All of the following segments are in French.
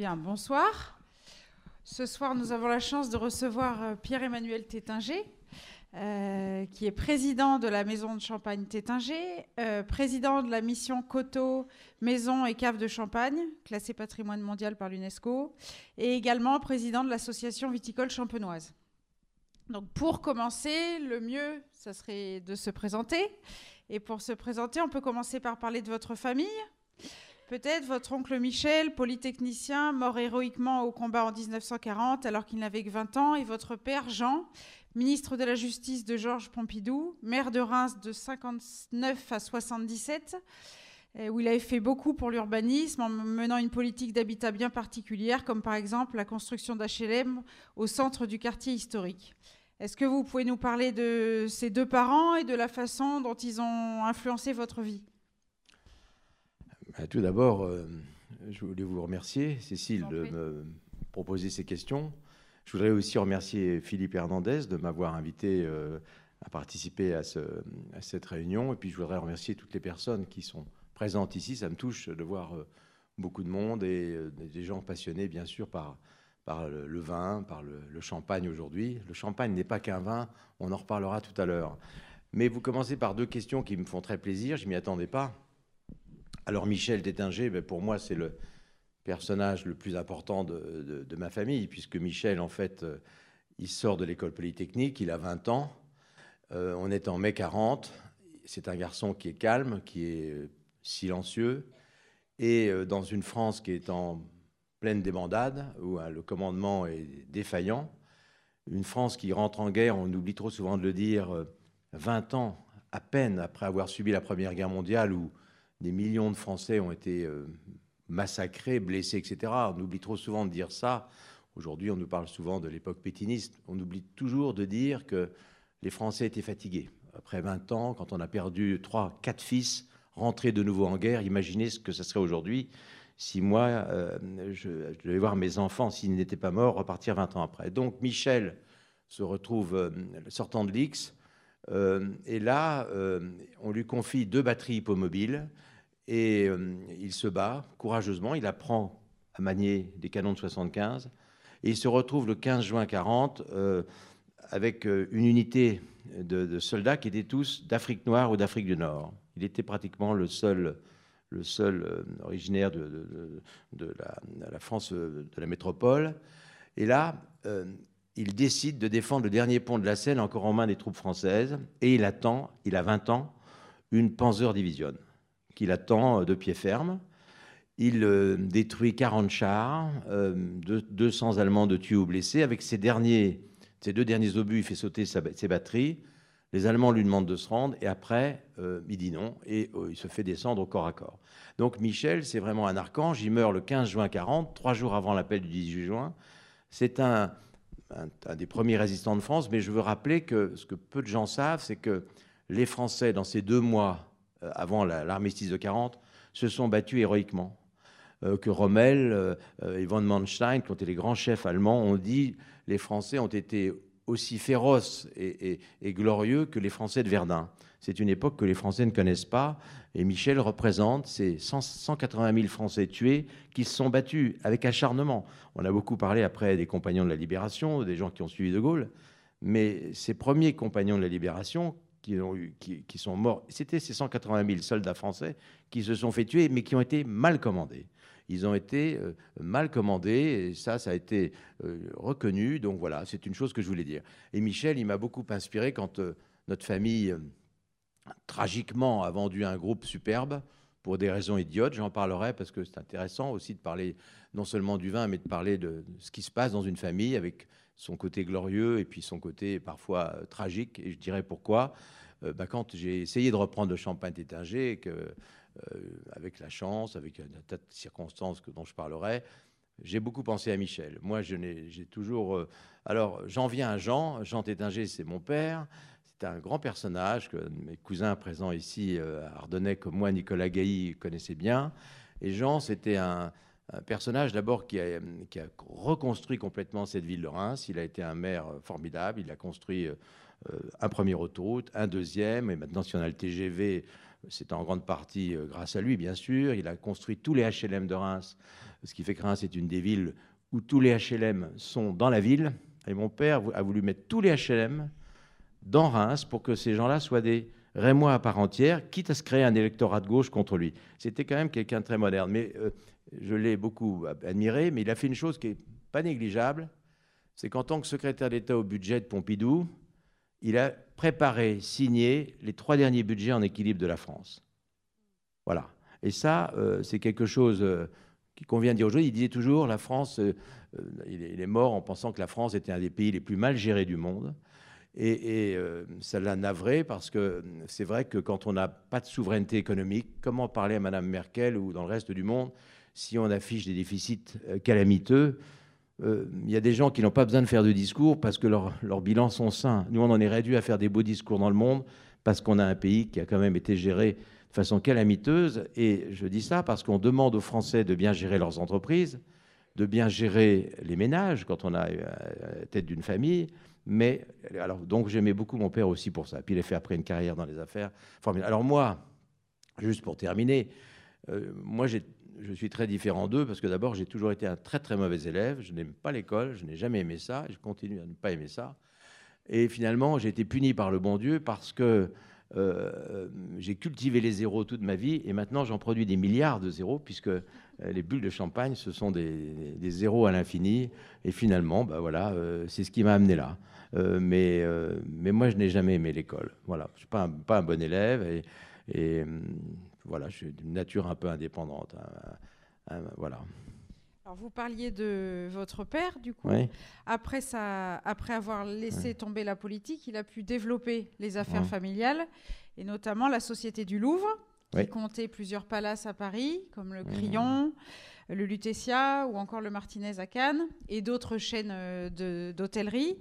Bien, bonsoir. Ce soir, nous avons la chance de recevoir euh, Pierre-Emmanuel Tétinger, euh, qui est président de la Maison de Champagne Tétinger, euh, président de la mission Coteau, Maison et Cave de Champagne, classée patrimoine mondial par l'UNESCO, et également président de l'association viticole champenoise. Donc pour commencer, le mieux, ça serait de se présenter. Et pour se présenter, on peut commencer par parler de votre famille. Peut-être votre oncle Michel, polytechnicien, mort héroïquement au combat en 1940 alors qu'il n'avait que 20 ans, et votre père Jean, ministre de la Justice de Georges Pompidou, maire de Reims de 59 à 77, où il avait fait beaucoup pour l'urbanisme en menant une politique d'habitat bien particulière, comme par exemple la construction d'HLM au centre du quartier historique. Est-ce que vous pouvez nous parler de ces deux parents et de la façon dont ils ont influencé votre vie? Tout d'abord, euh, je voulais vous remercier, Cécile, de me proposer ces questions. Je voudrais aussi remercier Philippe Hernandez de m'avoir invité euh, à participer à, cette réunion. Et puis, je voudrais remercier toutes les personnes qui sont présentes ici. Ça me touche de voir euh, beaucoup de monde et des gens passionnés, bien sûr, par, par le, vin, par le, le champagne aujourd'hui. Le champagne n'est pas qu'un vin, on en reparlera tout à l'heure. Mais vous commencez par deux questions qui me font très plaisir, je ne m'y attendais pas. Alors Michel Détinger, ben, pour moi, c'est le personnage le plus important de, ma famille, puisque Michel, en fait, euh, il sort de l'école polytechnique, il a 20 ans, euh, on est en mai 40, c'est un garçon qui est calme, qui est silencieux, et euh, dans une France qui est en pleine débandade, où hein, le commandement est défaillant, une France qui rentre en guerre, on oublie trop souvent de le dire, 20 ans à peine après avoir subi la Première Guerre mondiale, où des millions de Français ont été euh, massacrés, blessés, etc. On oublie trop souvent de dire ça. Aujourd'hui, on nous parle souvent de l'époque pétiniste. On oublie toujours de dire que les Français étaient fatigués. Après 20 ans, quand on a perdu 3, 4 fils, rentrés de nouveau en guerre, imaginez ce que ça serait aujourd'hui si moi, euh, je, devais voir mes enfants, s'ils n'étaient pas morts, repartir 20 ans après. Donc Michel se retrouve euh, sortant de l'X, et là, on lui confie deux batteries hippomobiles et euh, il se bat courageusement, il apprend à manier des canons de 75. Et il se retrouve le 15 juin 40 euh, avec euh, une unité de, soldats qui étaient tous d'Afrique noire ou d'Afrique du Nord. Il était pratiquement le seul, le seul originaire de, la, France, de la métropole. Et là, il décide de défendre le dernier pont de la Seine encore en main des troupes françaises. Et il attend, il a 20 ans, une Panzer Division qu'il attend euh, de pied ferme. Il euh, détruit 40 chars, 200 euh, Allemands de tués ou blessés. Avec ses, derniers, ses deux derniers obus, il fait sauter ses batteries. Les Allemands lui demandent de se rendre et après, il dit non et il se fait descendre au corps à corps. Donc Michel, c'est vraiment un archange. Il meurt le 15 juin 40, trois jours avant l'appel du 18 juin. C'est un, des premiers résistants de France, mais je veux rappeler que ce que peu de gens savent, c'est que les Français, dans ces deux mois avant l'armistice de 40, se sont battus héroïquement. Euh, que Rommel euh, et von Manstein, qui ont été les grands chefs allemands, ont dit les Français ont été aussi féroces et, glorieux que les Français de Verdun. C'est une époque que les Français ne connaissent pas. Et Michel représente ces 180 000 Français tués qui se sont battus avec acharnement. On a beaucoup parlé après des compagnons de la Libération, des gens qui ont suivi De Gaulle. Mais ces premiers compagnons de la Libération, qui, ont eu, qui, sont morts. C'était ces 180 000 soldats français qui se sont fait tuer, mais qui ont été mal commandés. Ils ont été euh, mal commandés, et ça, ça a été euh, reconnu. Donc voilà, c'est une chose que je voulais dire. Et Michel, il m'a beaucoup inspiré quand euh, notre famille, tragiquement, a vendu un groupe superbe pour des raisons idiotes. J'en parlerai parce que c'est intéressant aussi de parler non seulement du vin, mais de parler de ce qui se passe dans une famille avec son côté glorieux et puis son côté parfois euh, tragique. Et je dirais pourquoi. Euh, bah, quand j'ai essayé de reprendre le champagne tétinger, que, euh, avec la chance, avec un tas de circonstances que, dont je parlerai, j'ai beaucoup pensé à Michel. Moi, j'ai toujours. alors, j'en viens à Jean. Jean Tétinger, c'est mon père. C'est un grand personnage que mes cousins présents ici Ardennais, comme moi, Nicolas Gailly, connaissaient bien. Et Jean, c'était un, un personnage d'abord qui a, reconstruit complètement cette ville de Reims. Il a été un maire formidable. Il a construit euh, un premier autoroute, un deuxième, et maintenant si on a le TGV, c'est en grande partie grâce à lui, bien sûr. Il a construit tous les HLM de Reims, ce qui fait que Reims est une des villes où tous les HLM sont dans la ville. Et mon père a voulu mettre tous les HLM dans Reims pour que ces gens-là soient des Rémois à part entière, quitte à se créer un électorat de gauche contre lui. C'était quand même quelqu'un de très moderne. Mais euh, je l'ai beaucoup admiré, mais il a fait une chose qui n'est pas négligeable, c'est qu'en tant que secrétaire d'État au budget de Pompidou, il a préparé, signé les trois derniers budgets en équilibre de la France. Voilà. Et ça, euh, c'est quelque chose euh, qui convient de dire aujourd'hui. Il disait toujours, la France, il est mort en pensant que la France était un des pays les plus mal gérés du monde. Et, euh, ça l'a navré parce que c'est vrai que quand on n'a pas de souveraineté économique, comment parler à Mme Merkel ou dans le reste du monde si on affiche des déficits euh, calamiteux euh, Il y a des gens qui n'ont pas besoin de faire de discours parce que leurs bilans sont sains. Nous, on en est réduit à faire des beaux discours dans le monde parce qu'on a un pays qui a quand même été géré de façon calamiteuse. Et je dis ça parce qu'on demande aux Français de bien gérer leurs entreprises, de bien gérer les ménages quand on a la tête d'une famille mais alors, donc j'aimais beaucoup mon père aussi pour ça. Puis il a fait après une carrière dans les affaires Alors moi, juste pour terminer, euh, moi je suis très différent d'eux parce que d'abord j'ai toujours été un très très mauvais élève. Je n'aime pas l'école, je n'ai jamais aimé ça, je continue à ne pas aimer ça. Et finalement j'ai été puni par le bon Dieu parce que euh, j'ai cultivé les zéros toute ma vie et maintenant j'en produis des milliards de zéros puisque euh, les bulles de champagne ce sont des, zéros à l'infini et finalement bah voilà c'est ce qui m'a amené là. Euh, mais, euh, mais moi, je n'ai jamais aimé l'école. Voilà, je ne suis pas un, bon élève et, et hum, voilà, je suis d'une nature un peu indépendante. Hein, hein, voilà. Alors vous parliez de votre père, du coup. Après, ça, après avoir laissé tomber la politique, il a pu développer les affaires familiales, et notamment la Société du Louvre, qui comptait plusieurs palaces à Paris, comme le Crillon, le Lutetia ou encore le Martinez à Cannes, et d'autres chaînes euh, d'hôtellerie.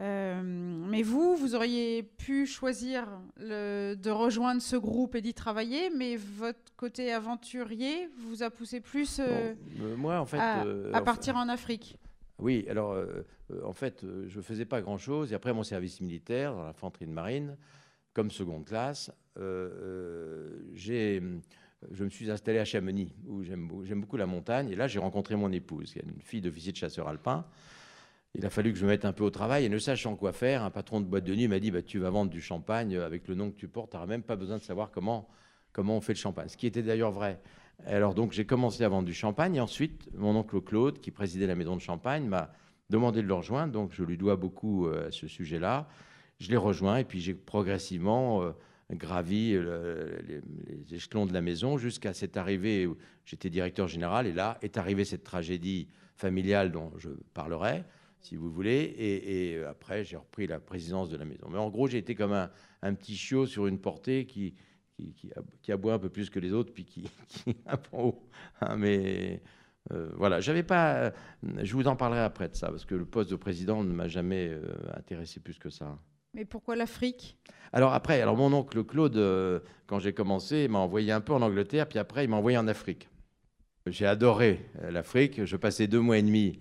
Euh, mais vous, vous auriez pu choisir de rejoindre ce groupe et d'y travailler, mais votre côté aventurier vous a poussé plus euh, euh, moi, en fait, à, partir en Afrique. Oui, alors en fait, je ne faisais pas grand-chose. Et après mon service militaire dans l'infanterie de marine, comme seconde classe, j'ai je me suis installé à Chamonix, où j'aime beaucoup la montagne. Et là, j'ai rencontré mon épouse, qui est une fille d'officier de chasseur alpin il a fallu que je me mette un peu au travail et ne sachant quoi faire, un patron de boîte de nuit m'a dit bah, Tu vas vendre du champagne avec le nom que tu portes, tu n'auras même pas besoin de savoir comment, on fait le champagne. Ce qui était d'ailleurs vrai. Alors donc j'ai commencé à vendre du champagne et ensuite mon oncle Claude, qui présidait la maison de champagne, m'a demandé de le rejoindre. Donc je lui dois beaucoup euh, à ce sujet-là. Je l'ai rejoint et puis j'ai progressivement euh, gravi euh, les, échelons de la maison jusqu'à cette arrivée où j'étais directeur général. Et là est arrivée cette tragédie familiale dont je parlerai si vous voulez. Et, euh, après, j'ai repris la présidence de la maison. Mais en gros, j'ai été comme un, un, petit chiot sur une portée qui, qui, qui, aboie un peu plus que les autres, puis qui, qui haut. Hein, mais euh, voilà, j'avais pas. Je vous en parlerai après de ça, parce que le poste de président ne m'a jamais euh, intéressé plus que ça. Mais pourquoi l'Afrique? Alors après, alors mon oncle Claude, quand j'ai commencé, m'a envoyé un peu en Angleterre, puis après, il m'a envoyé en Afrique. J'ai adoré l'Afrique. Je passais deux mois et demi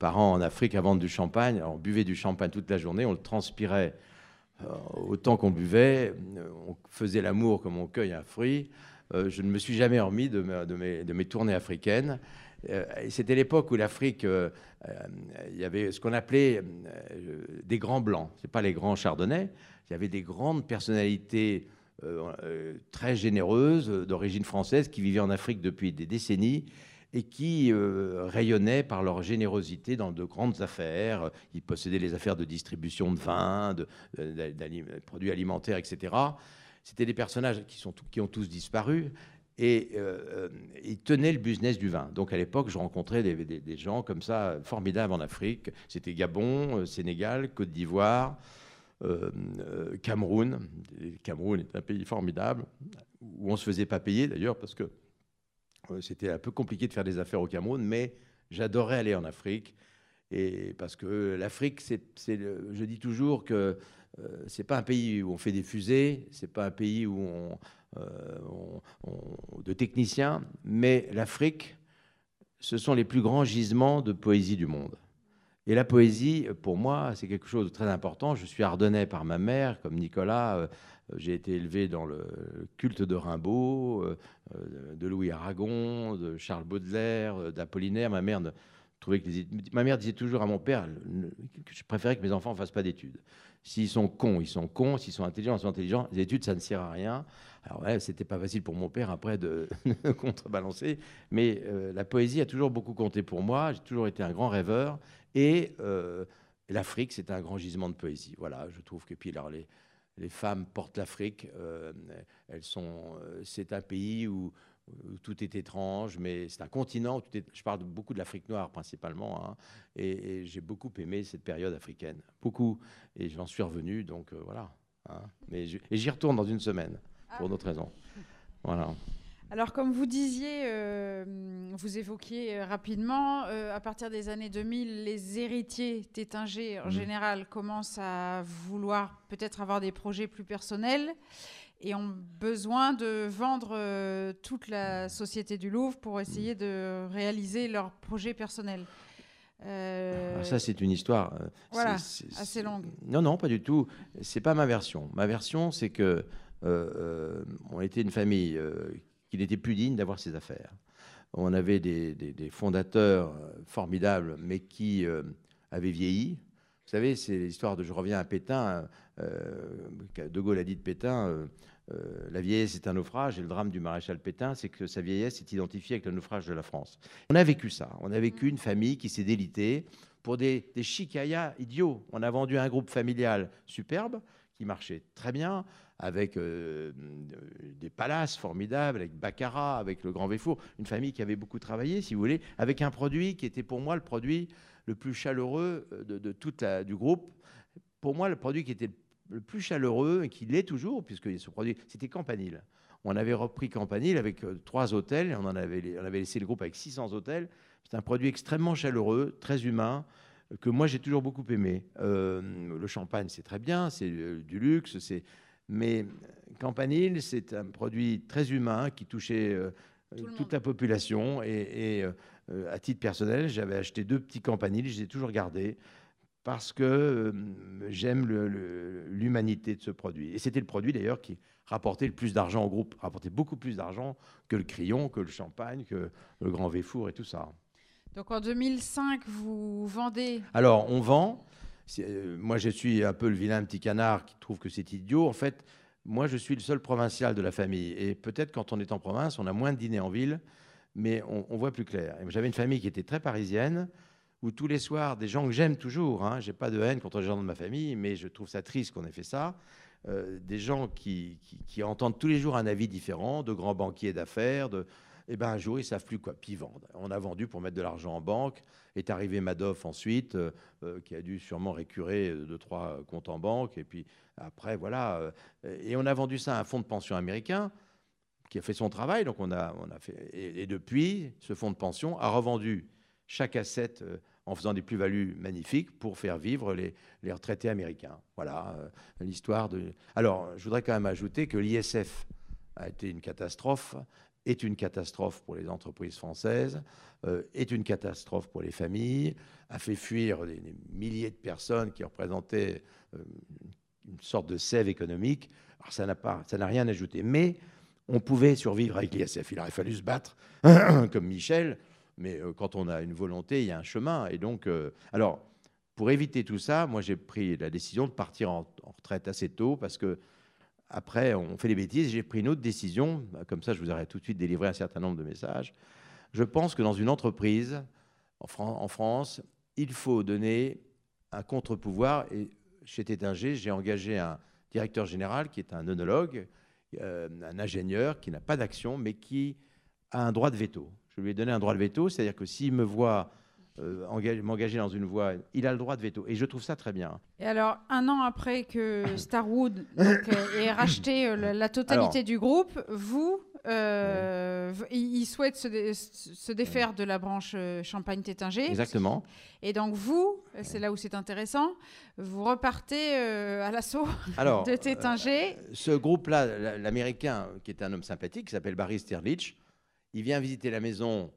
par an en Afrique à vendre du champagne. on buvait du champagne toute la journée, on le transpirait euh, autant qu'on buvait, on faisait l'amour comme on cueille un fruit. Euh, je ne me suis jamais remis de, mes, tournées africaines. Euh, c'était l'époque où l'Afrique, il y avait ce qu'on appelait des grands blancs. Ce pas les grands chardonnays. Il y avait des grandes personnalités très généreuses d'origine française qui vivaient en Afrique depuis des décennies et qui euh, rayonnaient par leur générosité dans de grandes affaires. Ils possédaient les affaires de distribution de vin, de, produits alimentaires, etc. C'était des personnages qui, ont tous disparu. Et euh, ils tenaient le business du vin. Donc à l'époque, je rencontrais des, gens comme ça, formidables en Afrique. C'était Gabon, euh, Sénégal, Côte d'Ivoire, Cameroun. Cameroun est un pays formidable, où on ne se faisait pas payer d'ailleurs, parce que euh, c'était un peu compliqué de faire des affaires au Cameroun, mais j'adorais aller en Afrique. Et parce que l'Afrique, c'est, je dis toujours que ce euh, c'est pas un pays où on fait des fusées, c'est pas un pays où on, euh, de techniciens, mais l'Afrique, ce sont les plus grands gisements de poésie du monde. Et la poésie, pour moi, c'est quelque chose de très important. Je suis ardennais par ma mère, comme Nicolas. Euh, j'ai été élevé dans le culte de Rimbaud, euh, euh, de Louis Aragon, de Charles Baudelaire, d'Apollinaire. Ma mère trouvait que ma mère disait toujours à mon père que je préférais que mes enfants fassent pas d'études. S'ils sont cons, ils sont cons. S'ils sont intelligents, ils sont intelligents. Les études, ça ne sert à rien. Alors, ouais, c'était pas facile pour mon père après de contrebalancer. Mais la poésie a toujours beaucoup compté pour moi. J'ai toujours été un grand rêveur. Et euh, l'Afrique, c'est un grand gisement de poésie. Voilà, je trouve que puis alors les, les femmes portent l'Afrique. Euh, elles sont, euh, c'est un pays où, tout est étrange, mais c'est un continent. Où tout est, je parle beaucoup de l'Afrique noire principalement, hein, et, j'ai beaucoup aimé cette période africaine, beaucoup, et j'en suis revenu, donc voilà. Hein, mais et j'y retourne dans une semaine pour d'autres raisons. Voilà. Alors, comme vous disiez, euh, vous évoquiez euh, rapidement, euh, à partir des années 2000, les héritiers tétingés, en mmh. général, commencent à vouloir peut-être avoir des projets plus personnels et ont besoin de vendre toute la société du Louvre pour essayer de réaliser leurs projets personnels. Ah, ça, c'est une histoire. Voilà, assez longue. Non, non, pas du tout. C'est pas ma version. Ma version, c'est que on était une famille qu'il n'était plus digne d'avoir ses affaires. On avait des, fondateurs euh, formidables, mais qui euh, avaient vieilli. Vous savez, c'est l'histoire de je reviens à Pétain. Euh, de Gaulle a dit de Pétain la vieillesse est un naufrage, et le drame du maréchal Pétain, c'est que sa vieillesse est identifiée avec le naufrage de la France. On a vécu ça. On a vécu une famille qui s'est délitée pour des, des chicayas idiots. On a vendu un groupe familial superbe qui marchait très bien, avec euh, des palaces formidables, avec Baccarat, avec le Grand Véfour, une famille qui avait beaucoup travaillé, si vous voulez, avec un produit qui était pour moi le produit le plus chaleureux euh, de, de du groupe. Pour moi, le produit qui était le plus chaleureux, et qui l'est toujours, puisque ce produit, c'était Campanile. On avait repris Campanile avec euh, trois hôtels, et on, en avait, on avait laissé le groupe avec 600 hôtels. C'est un produit extrêmement chaleureux, très humain, que moi j'ai toujours beaucoup aimé. le champagne, c'est très bien, c'est du luxe, c'est mais Campanile, c'est un produit très humain qui touchait euh, toute la population. Et, euh, à titre personnel, j'avais acheté deux petits Campaniles, je les ai toujours gardés parce que euh, j'aime l'humanité de ce produit. Et c'était le produit d'ailleurs qui rapportait le plus d'argent au groupe, rapportait beaucoup plus d'argent que le crayon, que le champagne, que le grand Véfour et tout ça. Donc en 2005, vous vendez Alors on vend, moi, je suis un peu le vilain petit canard qui trouve que c'est idiot. En fait, moi, je suis le seul provincial de la famille. Et peut-être quand on est en province, on a moins de dîners en ville, mais on, voit plus clair. J'avais une famille qui était très parisienne, où tous les soirs, des gens que j'aime toujours, hein, j'ai pas de haine contre les gens de ma famille, mais je trouve ça triste qu'on ait fait ça. Euh, des gens qui, qui, entendent tous les jours un avis différent, de grands banquiers d'affaires, de, et eh ben un jour, ils savent plus quoi. Puis ils vendent. On a vendu pour mettre de l'argent en banque. Est arrivé Madoff ensuite, euh, euh, qui a dû sûrement récurer deux, trois comptes en banque. Et puis après, voilà. Euh, et on a vendu ça à un fonds de pension américain qui a fait son travail. Donc on a, on a fait. Et, depuis, ce fonds de pension a revendu chaque asset en faisant des plus-values magnifiques pour faire vivre les, les retraités américains. Voilà l'histoire de. Alors, je voudrais quand même ajouter que l'ISF a été une catastrophe est une catastrophe pour les entreprises françaises, euh, est une catastrophe pour les familles, a fait fuir des, milliers de personnes qui représentaient euh, une sorte de sève économique. Alors ça n'a pas, ça n'a rien ajouté. Mais on pouvait survivre avec l'ISF. Il aurait fallu se battre comme Michel, mais euh, quand on a une volonté, il y a un chemin. Et donc, alors pour éviter tout ça, moi j'ai pris la décision de partir en, en retraite assez tôt parce que après, on fait des bêtises. J'ai pris une autre décision. Comme ça, je vous aurais tout de suite délivré un certain nombre de messages. Je pense que dans une entreprise, en, France, il faut donner un contre-pouvoir. Et chez Tétinger, j'ai engagé un directeur général qui est un œnologue, euh, un ingénieur qui n'a pas d'action, mais qui a un droit de veto. Je lui ai donné un droit de veto, c'est-à-dire que s'il me voit euh, m'engager dans une voie, il a le droit de veto. Et je trouve ça très bien. Et alors, un an après que Starwood ait racheté euh, la, totalité du groupe, vous, euh, il souhaite se, défaire de la branche Champagne-Tétinger. Exactement. Et donc vous, c'est là où c'est intéressant, vous repartez à l'assaut de Tétinger. ce groupe-là, l'américain, qui est un homme sympathique, qui s'appelle Barry Sterlich, il vient visiter la maison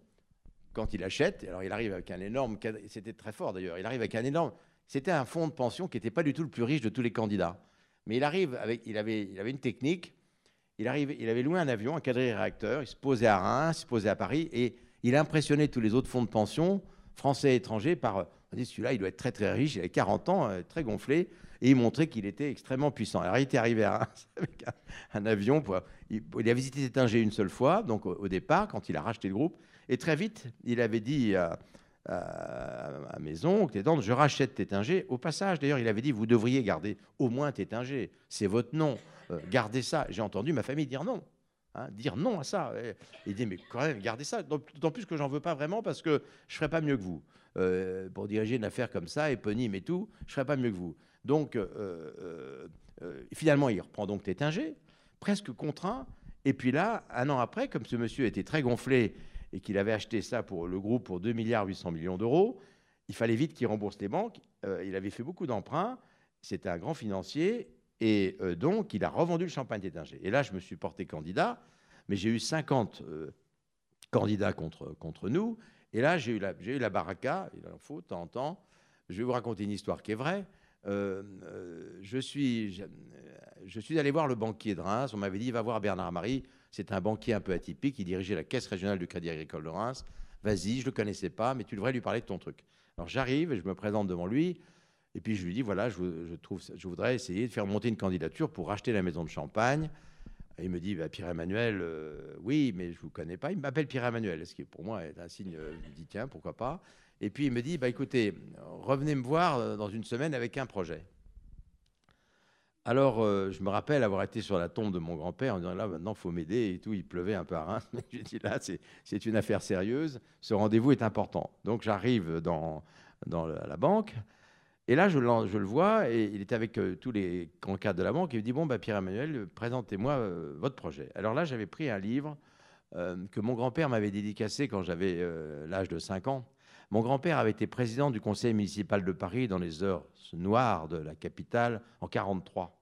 quand il achète, alors il arrive avec un énorme, c'était très fort d'ailleurs, il arrive avec un énorme, c'était un fonds de pension qui n'était pas du tout le plus riche de tous les candidats. Mais il arrive avec, il avait, il avait une technique, il, arrive, il avait loué un avion, un quadrille réacteur, il se posait à Reims, il se posait à Paris, et il impressionnait tous les autres fonds de pension, français et étrangers, par, celui-là, il doit être très très riche, il avait 40 ans, euh, très gonflé, et il montrait qu'il était extrêmement puissant. Alors il était arrivé à Reims avec un, avion, pour, il, a visité Tétinger une seule fois, donc au, départ, quand il a racheté le groupe, et très vite, il avait dit à, à, Maison, je rachète Tétinger. Au passage, d'ailleurs, il avait dit, vous devriez garder au moins Tétinger, c'est votre nom, euh, gardez ça. J'ai entendu ma famille dire non. Hein, dire non à ça. il dit, mais quand même, gardez ça. D'autant plus que j'en veux pas vraiment parce que je ferai pas mieux que vous. Euh, pour diriger une affaire comme ça, éponyme et tout, je ferai pas mieux que vous. Donc, euh, finalement, il reprend donc Tétinger, presque contraint. Et puis là, un an après, comme ce monsieur était très gonflé et qu'il avait acheté ça pour le groupe pour 2 milliards 800 millions d'euros, il fallait vite qu'il rembourse les banques. Euh, il avait fait beaucoup d'emprunts. C'était un grand financier. Et euh, donc, il a revendu le champagne d'étinger. Et là, je me suis porté candidat. Mais j'ai eu 50 euh, candidats contre, contre nous. Et là, j'ai eu, la, eu la baraka. Il en faut de temps en temps. Je vais vous raconter une histoire qui est vraie. je, suis, je, suis allé voir le banquier de Reims. On m'avait dit, va voir Bernard Marie. C'est un banquier un peu atypique. Il dirigeait la caisse régionale du Crédit Agricole de Reims. Vas-y, je ne le connaissais pas, mais tu devrais lui parler de ton truc. Alors j'arrive et je me présente devant lui. Et puis je lui dis voilà, je, trouve, je voudrais essayer de faire monter une candidature pour racheter la maison de Champagne. Il me dit bah, Pierre-Emmanuel, euh, oui, mais je ne vous connais pas. Il m'appelle Pierre-Emmanuel, ce qui pour moi est un signe. Je me dis tiens, pourquoi pas. Et puis il me dit bah, écoutez, revenez me voir euh, dans une semaine avec un projet. Alors, euh, je me rappelle avoir été sur la tombe de mon grand-père en disant là, maintenant, faut m'aider et tout. Il pleuvait un peu à Reims. Mais je dis là, c'est une affaire sérieuse. Ce rendez-vous est important. Donc, j'arrive dans, la banque. Et là, je, le vois et il était avec euh, tous les cadres de la banque. il me dit Bon, bah, Pierre-Emmanuel, présentez-moi euh, votre projet. Alors là, j'avais pris un livre que mon grand-père m'avait dédicacé quand j'avais l'âge de 5 ans. Mon grand-père avait été président du conseil municipal de Paris dans les heures noires de la capitale en 1943.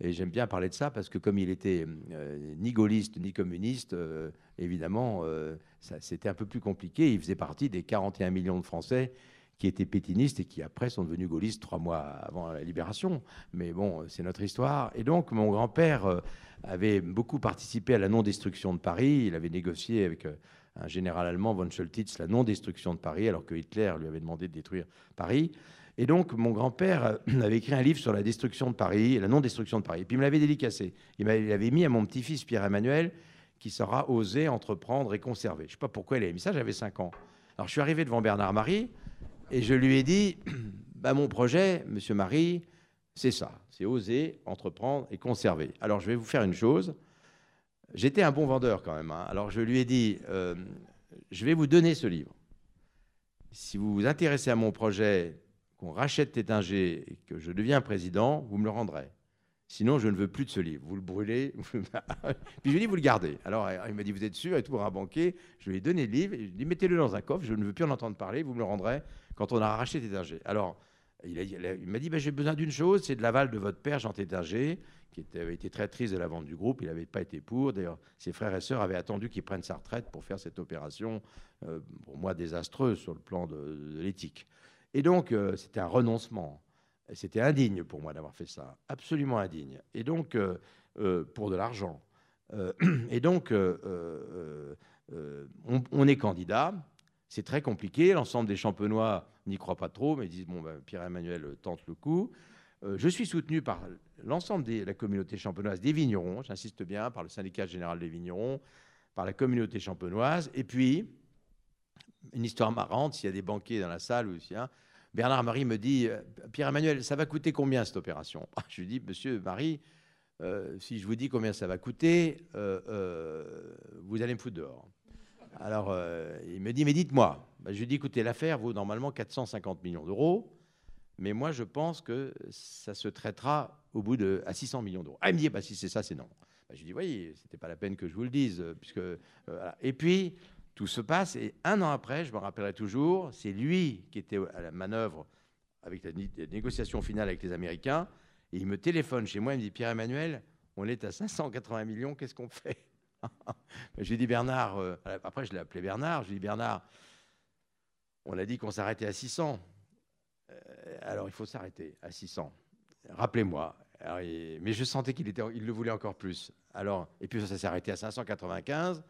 Et j'aime bien parler de ça parce que comme il était euh, ni gaulliste ni communiste, euh, évidemment, euh, c'était un peu plus compliqué. Il faisait partie des 41 millions de Français qui étaient pétinistes et qui après sont devenus gaullistes trois mois avant la libération. Mais bon, c'est notre histoire. Et donc mon grand-père avait beaucoup participé à la non-destruction de Paris. Il avait négocié avec un général allemand, von Schultitz, la non-destruction de Paris, alors que Hitler lui avait demandé de détruire Paris. Et donc, mon grand-père euh, avait écrit un livre sur la destruction de Paris, la non-destruction de Paris. puis, il me l'avait dédicacé. Il l'avait mis à mon petit-fils Pierre-Emmanuel, qui sera osé entreprendre et conserver. Je ne sais pas pourquoi il avait mis ça, j'avais 5 ans. Alors, je suis arrivé devant Bernard Marie, et je lui ai dit bah, Mon projet, monsieur Marie, c'est ça c'est oser entreprendre et conserver. Alors, je vais vous faire une chose. J'étais un bon vendeur quand même. Hein. Alors je lui ai dit, euh, je vais vous donner ce livre. Si vous vous intéressez à mon projet, qu'on rachète Tétinger et que je deviens président, vous me le rendrez. Sinon, je ne veux plus de ce livre. Vous le brûlez. Puis je lui ai dit, vous le gardez. Alors il m'a dit, vous êtes sûr et tout pour un banquier. Je lui ai donné le livre. Et je lui ai dit, mettez-le dans un coffre. Je ne veux plus en entendre parler. Vous me le rendrez quand on aura racheté Tétinger. Alors il, m'a dit, ben, j'ai besoin d'une chose, c'est de l'aval de votre père, Jean Tétinger, qui avait été très triste de la vente du groupe. Il n'avait pas été pour. D'ailleurs, ses frères et sœurs avaient attendu qu'il prenne sa retraite pour faire cette opération, euh, pour moi, désastreuse sur le plan de, l'éthique. Et donc, euh, c'était un renoncement. C'était indigne pour moi d'avoir fait ça, absolument indigne. Et donc, euh, pour de l'argent. et donc, on, est candidat. C'est très compliqué. L'ensemble des champenois n'y croient pas trop, mais disent bon, ben, Pierre-Emmanuel tente le coup. Euh, je suis soutenu par l'ensemble de la communauté champenoise des vignerons, j'insiste bien, par le syndicat général des vignerons, par la communauté champenoise. Et puis, une histoire marrante, s'il y a des banquiers dans la salle ou s'il Bernard Marie me dit euh, Pierre-Emmanuel, ça va coûter combien cette opération? Je lui dis Monsieur Marie, euh, si je vous dis combien ça va coûter, vous allez me foutre dehors. Alors, euh, il me dit, mais dites-moi. Ben, je lui dis, écoutez, l'affaire vaut normalement 450 millions d'euros, mais moi, je pense que ça se traitera au bout de à 600 millions d'euros. Ah, il me dit, bah, si c'est ça, c'est non. Ben, je lui dis, voyez, c'était pas la peine que je vous le dise, euh, puisque euh, Et puis, tout se passe, et un an après, je me rappellerai toujours, c'est lui qui était à la manœuvre avec la négociation finale avec les Américains, et il me téléphone chez moi, il me dit, Pierre-Emmanuel, on est à 580 millions, qu'est-ce qu'on fait? Je lui ai dit, Bernard, euh, après je l'ai appelé Bernard, je lui ai dit, Bernard, on a dit qu'on s'arrêtait à 600. alors il faut s'arrêter à 600. Rappelez-moi. Mais je sentais qu'il il le voulait encore plus. Alors, et puis ça s'est arrêté à 595.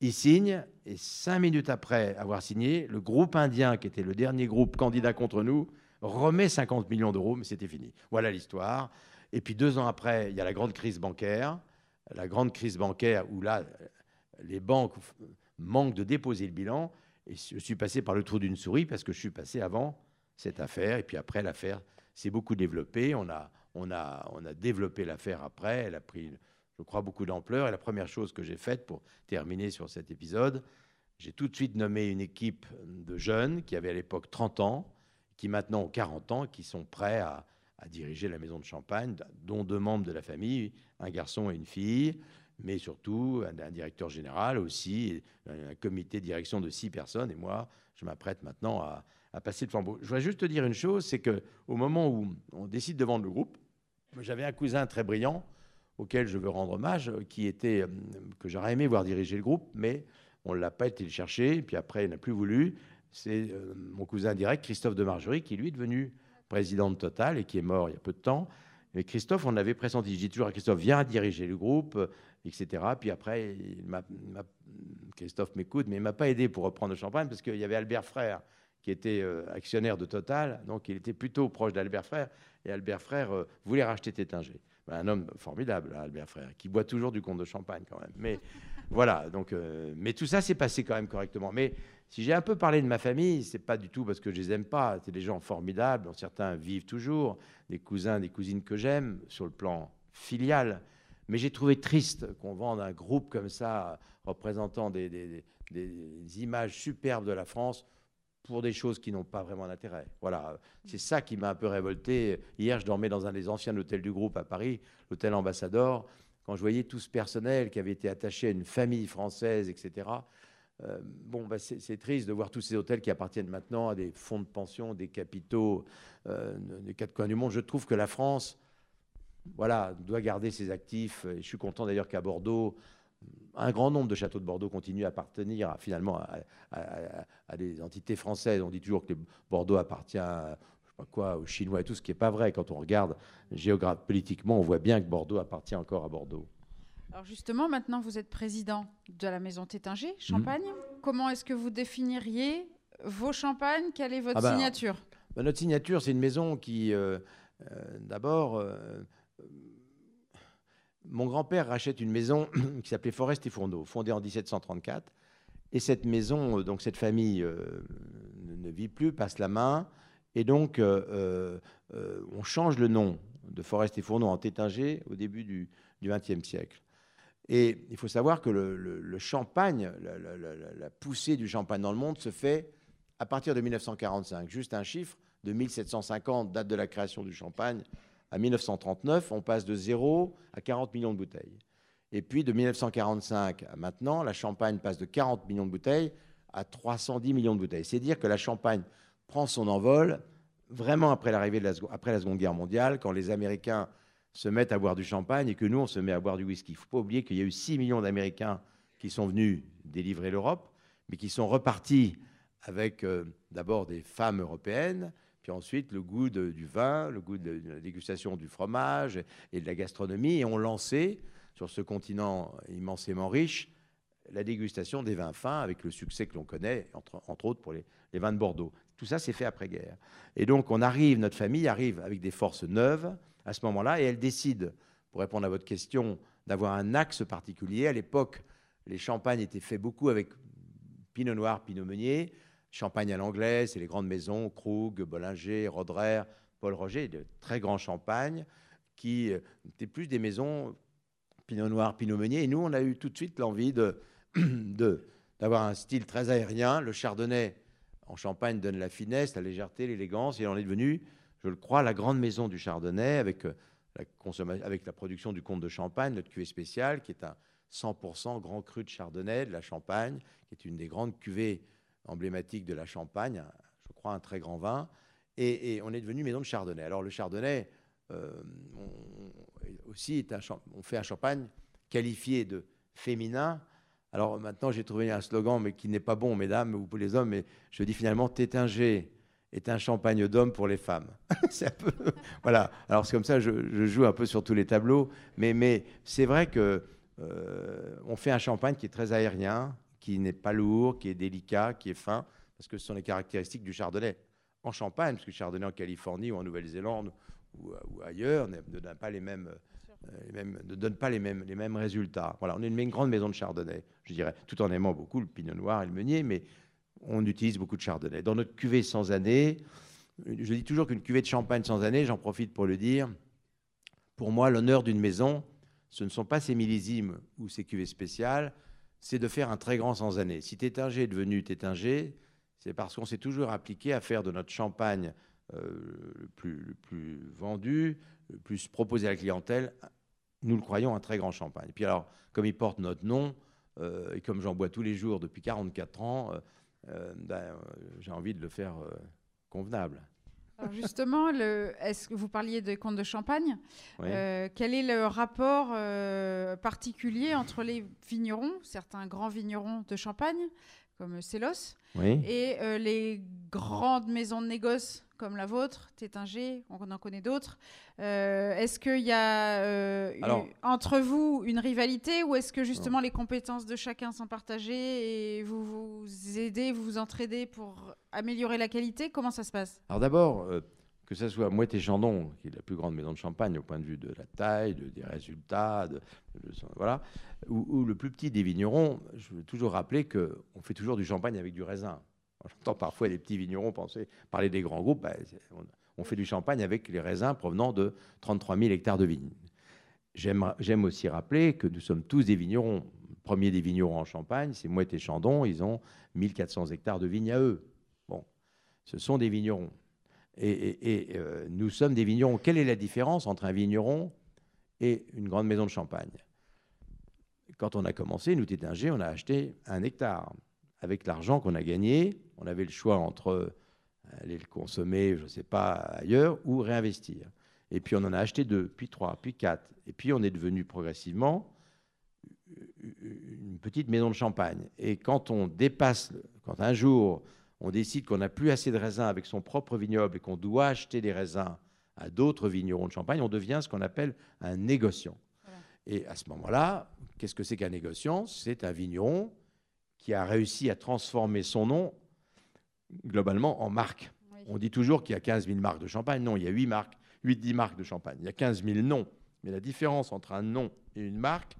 Il signe, et cinq minutes après avoir signé, le groupe indien, qui était le dernier groupe candidat contre nous, remet 50 millions d'euros, mais c'était fini. Voilà l'histoire. Et puis deux ans après, il y a la grande crise bancaire. La grande crise bancaire où là, les banques manquent de déposer le bilan. Et je suis passé par le trou d'une souris parce que je suis passé avant cette affaire. Et puis après, l'affaire s'est beaucoup développée. On a, on a, on a développé l'affaire après. Elle a pris je crois, beaucoup d'ampleur. Et la première chose que j'ai faite pour terminer sur cet épisode, j'ai tout de suite nommé une équipe de jeunes qui avaient à l'époque 30 ans, qui maintenant ont 40 ans, qui sont prêts à, diriger la maison de champagne, dont deux membres de la famille, un garçon et une fille, mais surtout un, directeur général aussi, un, comité de direction de six personnes. Et moi, je m'apprête maintenant à, à, passer le flambeau. Je voudrais juste te dire une chose, c'est que au moment où on décide de vendre le groupe, j'avais un cousin très brillant auquel je veux rendre hommage, qui était, euh, que j'aurais aimé voir diriger le groupe, mais on ne l'a pas été le chercher, puis après, il n'a plus voulu. C'est euh, mon cousin direct, Christophe de Margerie, qui lui est devenu président de Total et qui est mort il y a peu de temps. Et Christophe, on avait pressenti. Je dis toujours à Christophe, viens diriger le groupe, etc. Puis après, Christophe m'écoute, mais il m'a pas aidé pour reprendre le champagne parce qu'il y avait Albert Frère qui était actionnaire de Total, donc il était plutôt proche d'Albert Frère, et Albert Frère voulait racheter Tétinger. Ben, un homme formidable, Albert Frère, qui boit toujours du comte de champagne quand même. Mais voilà, donc, euh, mais tout ça s'est passé quand même correctement. Mais si j'ai un peu parlé de ma famille, c'est pas du tout parce que je les aime pas. C'est des gens formidables, dont certains vivent toujours, des cousins, des cousines que j'aime sur le plan filial. Mais j'ai trouvé triste qu'on vende un groupe comme ça, représentant des, images superbes de la France, pour des choses qui n'ont pas vraiment d'intérêt. Voilà, c'est ça qui m'a un peu révolté. Hier, je dormais dans un des anciens hôtels du groupe à Paris, l'hôtel Ambassador, quand je voyais tout ce personnel qui avait été attaché à une famille française, etc. Euh, bon, bah, c'est triste de voir tous ces hôtels qui appartiennent maintenant à des fonds de pension, des capitaux euh, des quatre coins du monde. Je trouve que la France, voilà, doit garder ses actifs. Je suis content d'ailleurs qu'à Bordeaux, un grand nombre de châteaux de Bordeaux continuent à appartenir finalement à, des entités françaises. On dit toujours que Bordeaux appartient quoi, aux Chinois et tout, ce qui n'est pas vrai. Quand on regarde géographiquement, politiquement, on voit bien que Bordeaux appartient encore à Bordeaux. Alors justement, maintenant vous êtes président de la maison Tétinger, Champagne. Comment est-ce que vous définiriez vos champagnes? Quelle est votre ah ben, signature? ben, Notre signature, c'est une maison qui, euh, euh, d'abord, euh, mon grand-père rachète une maison qui s'appelait Forest et Fourneau, fondée en 1734. Et cette maison, donc cette famille ne vit plus, passe la main. Et donc, on change le nom de Forest et Fourneau en Tétinger au début du XXe siècle. Et il faut savoir que le, champagne, la, poussée du champagne dans le monde se fait à partir de 1945. Juste un chiffre de 1750, date de la création du champagne, à 1939, on passe de 0 à 40 millions de bouteilles. Et puis de 1945 à maintenant, la Champagne passe de 40 millions de bouteilles à 310 millions de bouteilles. C'est dire que la Champagne prend son envol vraiment après l'arrivée de après la Seconde Guerre mondiale, quand les Américains se mettent à boire du champagne et que nous, on se met à boire du whisky. Il ne faut pas oublier qu'il y a eu 6 millions d'Américains qui sont venus délivrer l'Europe, mais qui sont repartis avec euh, d'abord des femmes européennes, puis ensuite le goût du vin, le goût de, la dégustation du fromage et de la gastronomie, et ont lancé sur ce continent immensément riche la dégustation des vins fins avec le succès que l'on connaît, entre, autres pour les, vins de Bordeaux. Tout ça, s'est fait après-guerre. Et donc, on arrive, notre famille arrive avec des forces neuves à ce moment-là, et elle décide, pour répondre à votre question, d'avoir un axe particulier. À l'époque, les champagnes étaient faits beaucoup avec Pinot Noir, Pinot Meunier. Champagne à l'anglaise, c'est les grandes maisons, Krug, Bollinger, Rodrer, Paul Roger, de très grands champagnes, qui euh, étaient plus des maisons Pinot Noir, Pinot Meunier. Et nous, on a eu tout de suite l'envie de, d'avoir un style très aérien. Le chardonnay en Champagne donne la finesse, la légèreté, l'élégance. Et on est devenu, je le crois, la grande maison du chardonnay avec euh, la, avec la production du comte de Champagne, notre cuvée spéciale, qui est un 100% grand cru de chardonnay de la Champagne, qui est une des grandes cuvées emblématique de la Champagne, je crois un très grand vin, et, on est devenu maison de Chardonnay. Alors le Chardonnay, euh, on, aussi, on fait un champagne qualifié de féminin, Alors maintenant, j'ai trouvé un slogan, mais qui n'est pas bon, mesdames ou pour les hommes, mais je dis finalement Tétinger est un champagne d'homme pour les femmes. c'est un peu. voilà. Alors c'est comme ça, je, joue un peu sur tous les tableaux, mais, c'est vrai que euh, on fait un champagne qui est très aérien, qui n'est pas lourd, qui est délicat, qui est fin, parce que ce sont les caractéristiques du chardonnay. En Champagne, parce que le chardonnay en Californie ou en Nouvelle-Zélande ou, ailleurs ne donne pas les mêmes résultats. Voilà, on est une, grande maison de chardonnay, je dirais, tout en aimant beaucoup le pinot noir et le meunier, mais on utilise beaucoup de chardonnay. Dans notre cuvée sans année, je dis toujours qu'une cuvée de champagne sans année, j'en profite pour le dire, pour moi, l'honneur d'une maison, ce ne sont pas ses millésimes ou ses cuvées spéciales, c'est de faire un très grand sans année. Si Tétinger est devenu Tétinger, c'est parce qu'on s'est toujours appliqué à faire de notre champagne euh, le, plus, vendu, le plus proposé à la clientèle, nous le croyons, un très grand champagne. Et puis alors, comme il porte notre nom, euh, et comme j'en bois tous les jours depuis 44 ans, euh, ben, j'ai envie de le faire convenable. Justement, est-ce que vous parliez des comptes de champagne? Euh, Quel est le rapport euh, particulier entre les vignerons, certains grands vignerons de Champagne, comme Célos, et euh, les grandes maisons de négoce? Comme la vôtre, Tétinger, on en connaît d'autres. Euh, est-ce qu'il y a euh, entre vous une rivalité ou est-ce que justement les compétences de chacun sont partagées et vous vous aidez, vous vous entraidez pour améliorer la qualité? Comment ça se passe? Alors d'abord, que ce soit Mouette et Chandon, qui est la plus grande maison de champagne au point de vue de la taille, des résultats, de, voilà, ou, le plus petit des vignerons, je veux toujours rappeler qu'on fait toujours du champagne avec du raisin. J'entends parfois les petits vignerons parler des grands groupes, ben, on, fait du champagne avec les raisins provenant de 33 000 hectares de vignes. J'aime aussi rappeler que nous sommes tous des vignerons. Le premier des vignerons en Champagne, c'est Mouette et Chandon, ils ont 1400 hectares de vignes à eux. Bon, ce sont des vignerons et, euh, nous sommes des vignerons. Quelle est la différence entre un vigneron et une grande maison de champagne? Quand on a commencé, nous, Tétinger, on a acheté un hectare. Avec l'argent qu'on a gagné, on avait le choix entre euh, aller le consommer, je ne sais pas, ailleurs, ou réinvestir. Et puis on en a acheté deux, puis trois, puis quatre. Et puis on est devenu progressivement une petite maison de champagne. Et quand on dépasse, quand un jour on décide qu'on n'a plus assez de raisins avec son propre vignoble et qu'on doit acheter des raisins à d'autres vignerons de Champagne, on devient ce qu'on appelle un négociant. Et à ce moment-là, qu'est-ce que c'est qu'un négociant? C'est un vigneron qui a réussi à transformer son nom globalement en marque. On dit toujours qu'il y a 15 000 marques de champagne. Non, il y a 8 marques, 8-10 marques de champagne. Il y a 15 000 noms. Mais la différence entre un nom et une marque,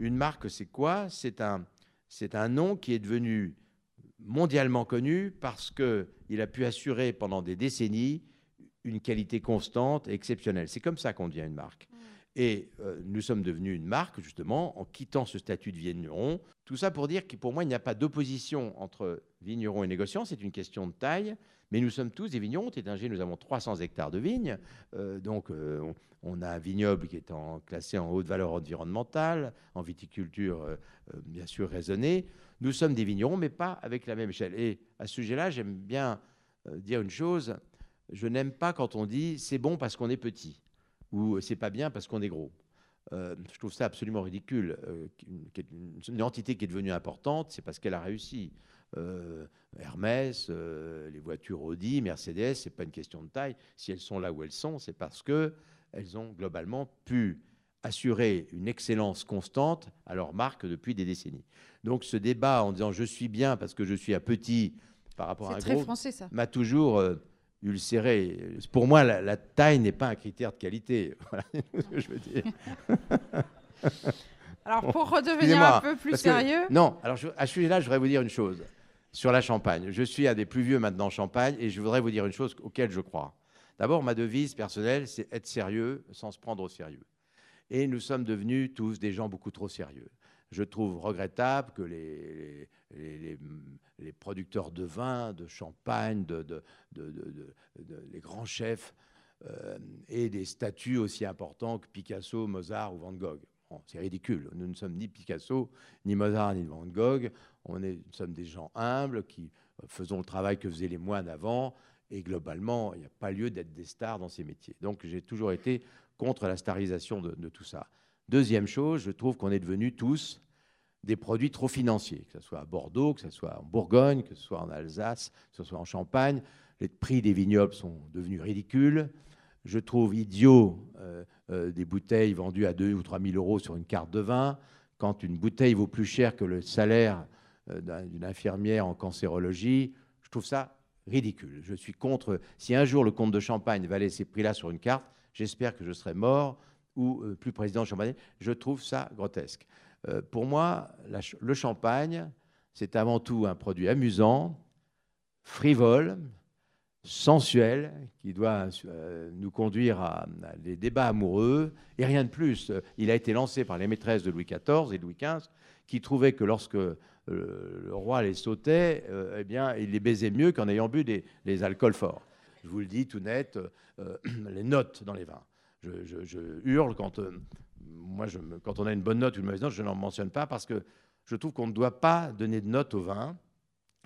une marque, c'est quoi? C'est un, c'est un nom qui est devenu mondialement connu parce qu'il a pu assurer pendant des décennies une qualité constante et exceptionnelle. C'est comme ça qu'on devient une marque. Et euh, nous sommes devenus une marque, justement, en quittant ce statut de vigneron. Tout ça pour dire que pour moi, il n'y a pas d'opposition entre vigneron et négociant, c'est une question de taille. Mais nous sommes tous des vignerons. Tétinger, nous avons 300 hectares de vignes. Euh, donc, euh, on, a un vignoble qui est classé en haute valeur environnementale, en viticulture, bien sûr, raisonnée. Nous sommes des vignerons, mais pas avec la même échelle. Et à ce sujet-là, j'aime bien dire une chose. Je n'aime pas quand on dit c'est bon parce qu'on est petit ou c'est pas bien parce qu'on est gros. Euh, je trouve ça absolument ridicule. Euh, une, entité qui est devenue importante, c'est parce qu'elle a réussi. Hermès, les voitures Audi, Mercedes, c'est pas une question de taille. Si elles sont là où elles sont, c'est parce que elles ont globalement pu assurer une excellence constante à leur marque depuis des décennies. Donc ce débat en disant je suis bien parce que je suis à petit par rapport à un gros m'a toujours euh, ulcéré. Pour moi, la, taille n'est pas un critère de qualité. Voilà ce que je veux dire. alors pour redevenir un peu plus sérieux. non, alors à ce sujet-là, je voudrais vous dire une chose sur la Champagne. Je suis un des plus vieux maintenant en Champagne et je voudrais vous dire une chose auquel je crois. D'abord, ma devise personnelle, c'est être sérieux sans se prendre au sérieux. Et nous sommes devenus tous des gens beaucoup trop sérieux. Je trouve regrettable que les, producteurs de vin, de champagne, de, de, les grands chefs euh, aient des statuts aussi importants que Picasso, Mozart ou Van Gogh. c'est ridicule. Nous ne sommes ni Picasso, ni Mozart, ni Van Gogh. On est, nous sommes des gens humbles qui faisons le travail que faisaient les moines avant. Et globalement, il n'y a pas lieu d'être des stars dans ces métiers. Donc j'ai toujours été contre la starisation de, tout ça. Deuxième chose, je trouve qu'on est devenus tous des produits trop financiers, que ce soit à Bordeaux, que ce soit en Bourgogne, que ce soit en Alsace, que ce soit en Champagne. Les prix des vignobles sont devenus ridicules. Je trouve idiot euh, euh, des bouteilles vendues à 2 ou 3 000 euros sur une carte de vin, quand une bouteille vaut plus cher que le salaire euh, d'une infirmière en cancérologie. Je trouve ça ridicule. Je suis contre. Si un jour le comte de Champagne valait ces prix-là sur une carte, j'espère que je serai mort ou plus président de Champagne. Je trouve ça grotesque. pour moi, le champagne, c'est avant tout un produit amusant, frivole, sensuel qui doit euh, nous conduire à, des débats amoureux et rien de plus. Il a été lancé par les maîtresses de Louis XIV et Louis XV qui trouvaient que lorsque euh, le roi les sautait, euh, eh bien, il les baisait mieux qu'en ayant bu des, alcools forts. Je vous le dis tout net, les notes dans les vins. Je, hurle quand, moi, je, quand on a une bonne note ou une mauvaise note, je n'en mentionne pas parce que je trouve qu'on ne doit pas donner de notes au vin.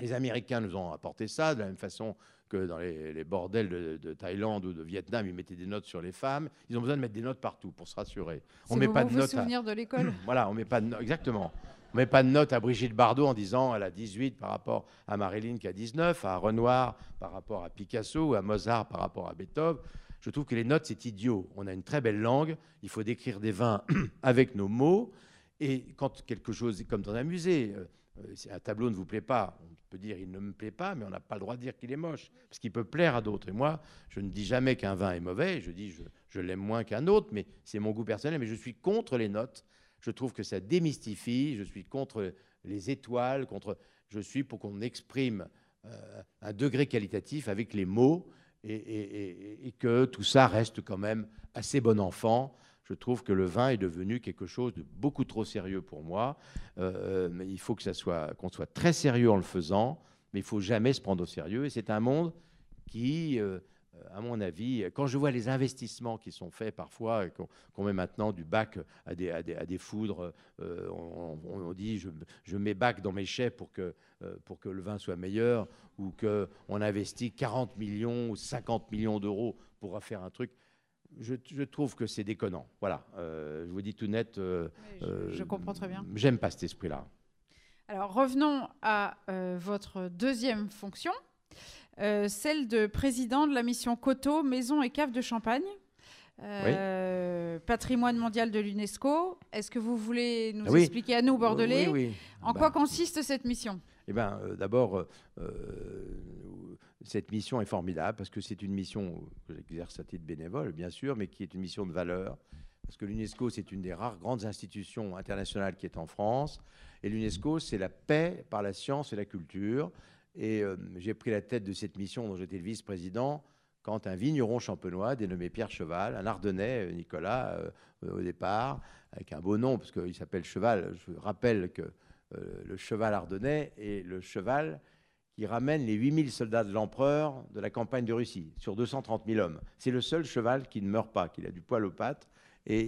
Les Américains nous ont apporté ça de la même façon que dans les, bordels de, Thaïlande ou de Vietnam, ils mettaient des notes sur les femmes. Ils ont besoin de mettre des notes partout pour se rassurer. On met pas de notes. souvenir de l'école. voilà, on met pas de exactement. On met pas de notes à Brigitte Bardot en disant elle a 18 par rapport à Marilyn qui a 19, à Renoir par rapport à Picasso ou à Mozart par rapport à Beethoven. Je trouve que les notes, c'est idiot. On a une très belle langue. Il faut décrire des vins avec nos mots. Et quand quelque chose comme dans un musée, euh, euh, un tableau ne vous plaît pas, on peut dire il ne me plaît pas, mais on n'a pas le droit de dire qu'il est moche, parce qu'il peut plaire à d'autres. Et moi, je ne dis jamais qu'un vin est mauvais, je dis je, je l'aime moins qu'un autre, mais c'est mon goût personnel, mais je suis contre les notes. Je trouve que ça démystifie, je suis contre les étoiles, contre, je suis pour qu'on exprime euh, un degré qualitatif avec les mots et, que tout ça reste quand même assez bon enfant je trouve que le vin est devenu quelque chose de beaucoup trop sérieux pour moi. Euh, mais il faut que ça soit, qu'on soit très sérieux en le faisant, mais il faut jamais se prendre au sérieux. Et c'est un monde qui, euh, à mon avis, quand je vois les investissements qui sont faits parfois, qu'on met maintenant du bac à des, à des, foudres, euh, on, dit je, je, mets bac dans mes chais pour que, pour que le vin soit meilleur, ou qu'on investit 40 millions ou 50 millions d'euros pour faire un truc je, trouve que c'est déconnant. Voilà, euh, je vous dis tout net. Euh, je, comprends très bien. J'aime pas cet esprit-là. Alors revenons à euh, votre deuxième fonction, celle de président de la mission Coteau, Maison et Cave de Champagne. patrimoine mondial de l'UNESCO. Est-ce que vous voulez nous expliquer à nous, Bordelais, oui, en quoi bah. consiste cette mission? Eh bien, d'abord, cette mission est formidable parce que c'est une mission que j'exerce à titre bénévole, bien sûr, mais qui est une mission de valeur. Parce que l'UNESCO, c'est une des rares grandes institutions internationales qui est en France. Et l'UNESCO, c'est la paix par la science et la culture. Et euh, j'ai pris la tête de cette mission dont j'étais le vice-président quand un vigneron champenois dénommé Pierre Cheval, un Ardennais, euh, Nicolas, euh, au départ, avec un beau nom, parce qu'il s'appelle Cheval. Je rappelle que le cheval ardennais est le cheval il ramène les 8000 soldats de l'empereur de la campagne de Russie, sur 230 000 hommes. C'est le seul cheval qui ne meurt pas, qui a du poil aux pattes. Et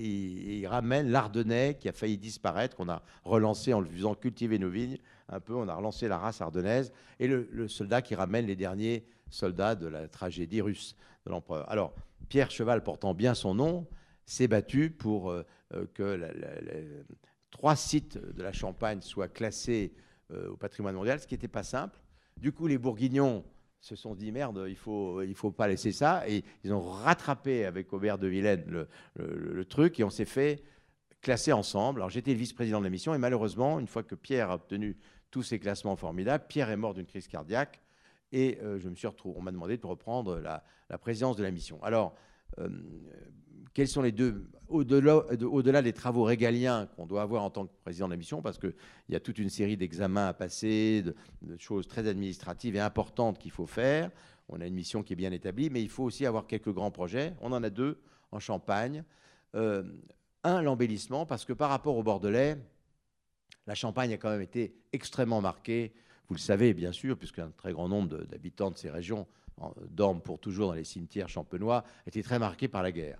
il, ramène l'Ardennais qui a failli disparaître, qu'on a relancé en le faisant cultiver nos vignes. Un peu, on a relancé la race ardennaise. Et le, soldat qui ramène les derniers soldats de la tragédie russe de l'empereur. Alors, Pierre Cheval, portant bien son nom, s'est battu pour euh, euh, que trois sites de la Champagne soient classés euh, au patrimoine mondial, ce qui n'était pas simple. Du coup, les Bourguignons se sont dit merde, il faut, il faut pas laisser ça. Et ils ont rattrapé avec Aubert de Vilaine le, truc et on s'est fait classer ensemble. Alors j'étais le vice-président de la mission et malheureusement, une fois que Pierre a obtenu tous ces classements formidables, Pierre est mort d'une crise cardiaque et euh, je me suis retrouvé, on m'a demandé de reprendre la, présidence de la mission. Alors, euh, quels sont les deux, au-delà des travaux régaliens qu'on doit avoir en tant que président de la mission, parce qu'il y a toute une série d'examens à passer, de, choses très administratives et importantes qu'il faut faire. On a une mission qui est bien établie, mais il faut aussi avoir quelques grands projets. On en a deux en Champagne. Euh, un, l'embellissement, parce que par rapport au Bordelais, la Champagne a quand même été extrêmement marquée. Vous le savez, bien sûr, puisqu'un très grand nombre d'habitants de ces régions dorment pour toujours dans les cimetières champenois, a été très marqué par la guerre.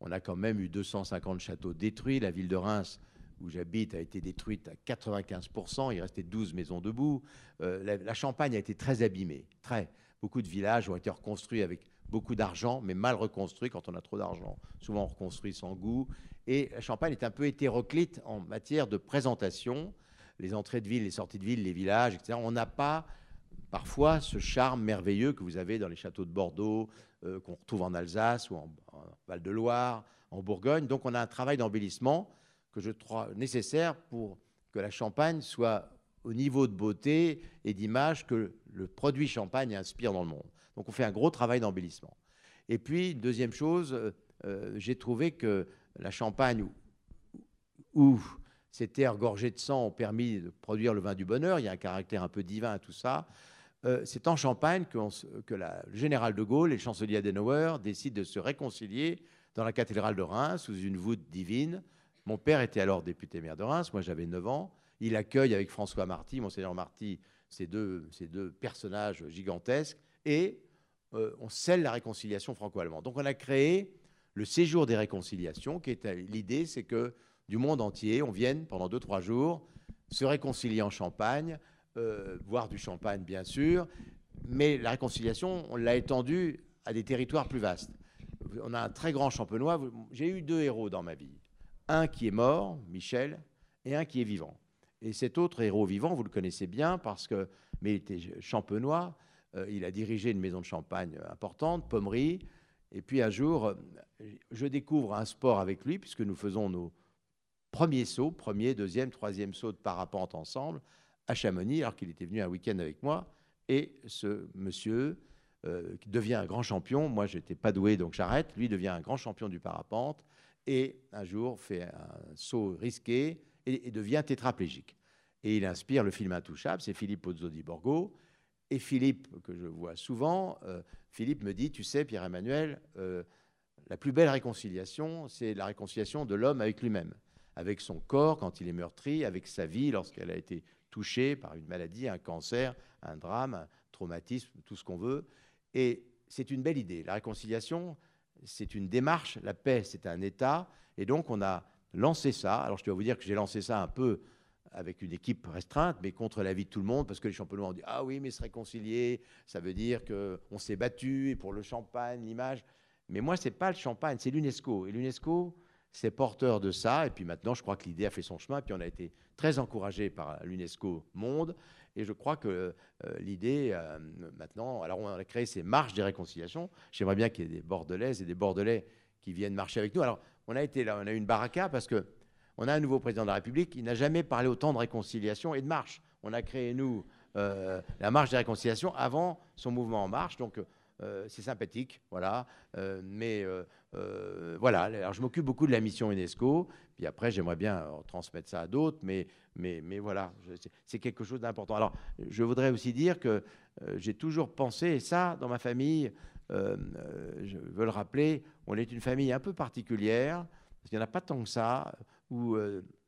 On a quand même eu 250 châteaux détruits. La ville de Reims, où j'habite, a été détruite à 95%. Il restait 12 maisons debout. Euh, la, Champagne a été très abîmée. Très. Beaucoup de villages ont été reconstruits avec beaucoup d'argent, mais mal reconstruits quand on a trop d'argent. Souvent reconstruits sans goût. Et Champagne est un peu hétéroclite en matière de présentation. les entrées de ville, les sorties de ville, les villages, etc. On n'a pas parfois ce charme merveilleux que vous avez dans les châteaux de Bordeaux, euh, qu'on retrouve en Alsace ou en, Val-de-Loire, en Bourgogne. Donc on a un travail d'embellissement que je crois nécessaire pour que la Champagne soit au niveau de beauté et d'image que le produit Champagne inspire dans le monde. Donc on fait un gros travail d'embellissement. Et puis, deuxième chose, euh, euh, j'ai trouvé que la Champagne, où, ces terres gorgées de sang ont permis de produire le vin du bonheur, il y a un caractère un peu divin à tout ça, euh, c'est en Champagne que, le général de Gaulle et le chancelier Adenauer décident de se réconcilier dans la cathédrale de Reims sous une voûte divine. Mon père était alors député maire de Reims, moi j'avais 9 ans. Il accueille avec François Marty, Monseigneur Marty, ces deux, personnages gigantesques, et euh, on scelle la réconciliation franco-allemande. Donc on a créé le séjour des réconciliations, qui est l'idée, c'est que du monde entier, on vienne pendant 2-3 jours se réconcilier en Champagne, euh, boire du champagne bien sûr, mais la réconciliation, on l'a étendue à des territoires plus vastes. On a un très grand champenois. J'ai eu deux héros dans ma vie. Un qui est mort, Michel, et un qui est vivant. Et cet autre héros vivant, vous le connaissez bien parce que, mais il était champenois. Euh, il a dirigé une maison de champagne importante, Pommery. Et puis un jour, je découvre un sport avec lui, puisque nous faisons nos premiers sauts, premier, deuxième, troisième saut de parapente ensemble, à Chamonix, alors qu'il était venu un week-end avec moi. Et ce monsieur euh, devient un grand champion, moi je n'étais pas doué donc j'arrête, lui devient un grand champion du parapente et un jour fait un saut risqué et, devient tétraplégique. Et il inspire le film Intouchable, c'est Philippe Pozzo di Borgo. Et Philippe, que je vois souvent, euh, Philippe me dit, tu sais, Pierre-Emmanuel, euh, la plus belle réconciliation, c'est la réconciliation de l'homme avec lui-même, avec son corps quand il est meurtri, avec sa vie lorsqu'elle a été touché par une maladie, un cancer, un drame, un traumatisme, tout ce qu'on veut. Et c'est une belle idée. La réconciliation, c'est une démarche. La paix, c'est un état. Et donc, on a lancé ça. Alors, je dois vous dire que j'ai lancé ça un peu avec une équipe restreinte, mais contre l'avis de tout le monde, parce que les champenois ont dit Ah oui, mais se réconcilier, ça veut dire qu'on s'est battu, et pour le champagne, l'image. Mais moi, ce n'est pas le champagne, c'est l'UNESCO. Et l'UNESCO, c'est porteur de ça. Et puis maintenant, je crois que l'idée a fait son chemin. Et puis on a été très encouragé par l'UNESCO Monde. Et je crois que euh, l'idée, euh, maintenant, alors on a créé ces marches des réconciliations. J'aimerais bien qu'il y ait des Bordelaises et des Bordelais qui viennent marcher avec nous. Alors, on a été là, on a eu une baraka parce que on a un nouveau président de la République. Il n'a jamais parlé autant de réconciliation et de marche. On a créé, nous, euh, la marche des réconciliations avant son mouvement en marche. Donc, euh, c'est sympathique, voilà. Euh, mais voilà, alors je m'occupe beaucoup de la mission UNESCO, puis après j'aimerais bien transmettre ça à d'autres, mais, mais, mais voilà, c'est quelque chose d'important. Alors je voudrais aussi dire que j'ai toujours pensé, et ça dans ma famille, je veux le rappeler, on est une famille un peu particulière, parce qu'il n'y en a pas tant que ça, où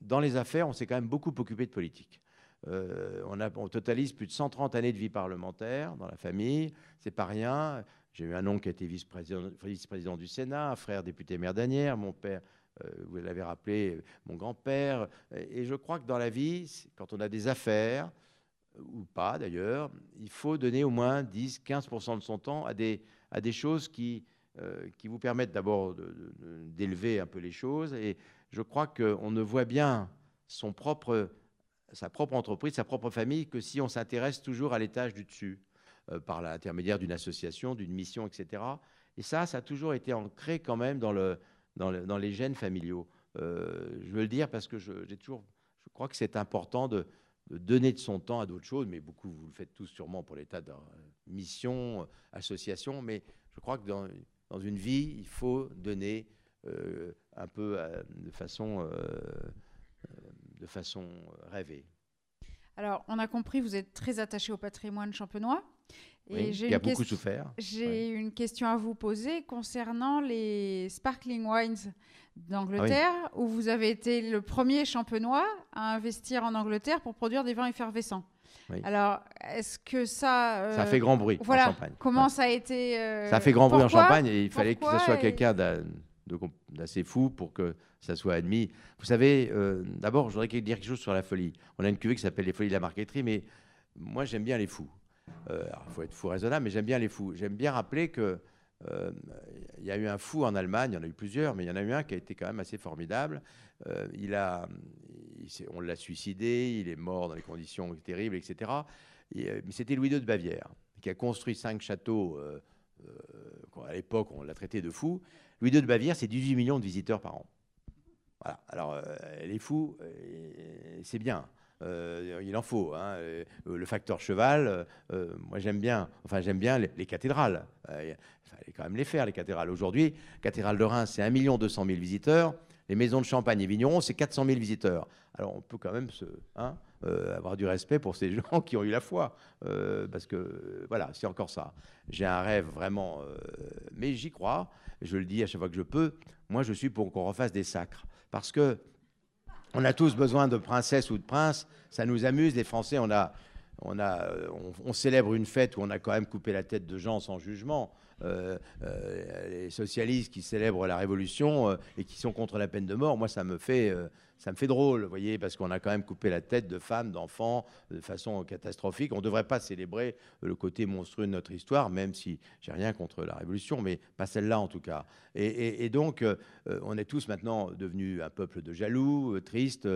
dans les affaires on s'est quand même beaucoup occupé de politique. Euh, on, totalise plus de 130 années de vie parlementaire dans la famille, c'est pas rien. J'ai eu un oncle qui a été vice-président du Sénat, un frère député maire d'Anières, mon père, euh, vous l'avez rappelé, mon grand-père. Et je crois que dans la vie, quand on a des affaires, ou pas d'ailleurs, il faut donner au moins 10-15% de son temps à des, choses qui, euh, vous permettent d'abord d'élever un peu les choses. Je crois qu'on ne voit bien son propre sa propre entreprise, sa propre famille, que si on s'intéresse toujours à l'étage du dessus, euh, par l'intermédiaire d'une association, d'une mission, etc. Et ça, ça a toujours été ancré quand même dans, le, dans, les gènes familiaux. Euh, je veux le dire parce que j'ai toujours, je crois que c'est important de, donner de son temps à d'autres choses, mais beaucoup, vous le faites tous sûrement pour l'état de mission, association, mais je crois que dans, une vie, il faut donner un peu de façon de façon rêvée. Alors, on a compris, vous êtes très attaché au patrimoine champenois. Et oui, qui a beaucoup souffert. J'ai une question à vous poser concernant les sparkling wines d'Angleterre, ah où vous avez été le premier champenois à investir en Angleterre pour produire des vins effervescents. Alors, est-ce que ça... ça a fait grand bruit voilà, en Champagne. Comment ça a été... Euh, ça a fait grand bruit en Champagne et il fallait que ce soit quelqu'un d'assez fou pour que ça soit admis. Vous savez, euh, d'abord, je voudrais dire quelque chose sur la folie. On a une cuvée qui s'appelle les folies de la marqueterie, mais moi, j'aime bien les fous. Euh, il faut être fou raisonnable, mais j'aime bien les fous. J'aime bien rappeler que euh, il y a eu un fou en Allemagne, il y en a eu plusieurs, mais il y en a eu un qui a été quand même assez formidable. il a, on l'a suicidé, il est mort dans des conditions terribles, etc. mais c'était Louis II de Bavière qui a construit cinq châteaux. à l'époque, on l'a traité de fou. Louis II de Bavière, c'est 18 millions de visiteurs par an. Voilà. Alors, elle est fou, c'est bien. Euh, il en faut. Hein. Euh, le facteur cheval, euh, moi j'aime bien, enfin j'aime bien les, cathédrales. il fallait quand même les faire, les cathédrales. Aujourd'hui, cathédrale de Reims, c'est 1 200 000 visiteurs. Les maisons de Champagne et Vigneron, c'est 400 000 visiteurs. Alors on peut quand même hein, avoir du respect pour ces gens qui ont eu la foi. parce que voilà, c'est encore ça. J'ai un rêve vraiment, mais j'y crois. Je le dis à chaque fois que je peux. Moi, je suis pour qu'on refasse des sacres. Parce que on a tous besoin de princesse ou de prince. Ça nous amuse, les Français. On, a, on, a, on, célèbre une fête où on a quand même coupé la tête de gens sans jugement. Euh, euh, les socialistes qui célèbrent la Révolution euh, et qui sont contre la peine de mort, moi, ça me fait, ça me fait drôle, vous voyez, parce qu'on a quand même coupé la tête de femmes, d'enfants, de façon catastrophique. On ne devrait pas célébrer le côté monstrueux de notre histoire, même si j'ai rien contre la Révolution, mais pas celle-là en tout cas. Et, donc, on est tous maintenant devenus un peuple de jaloux, tristes,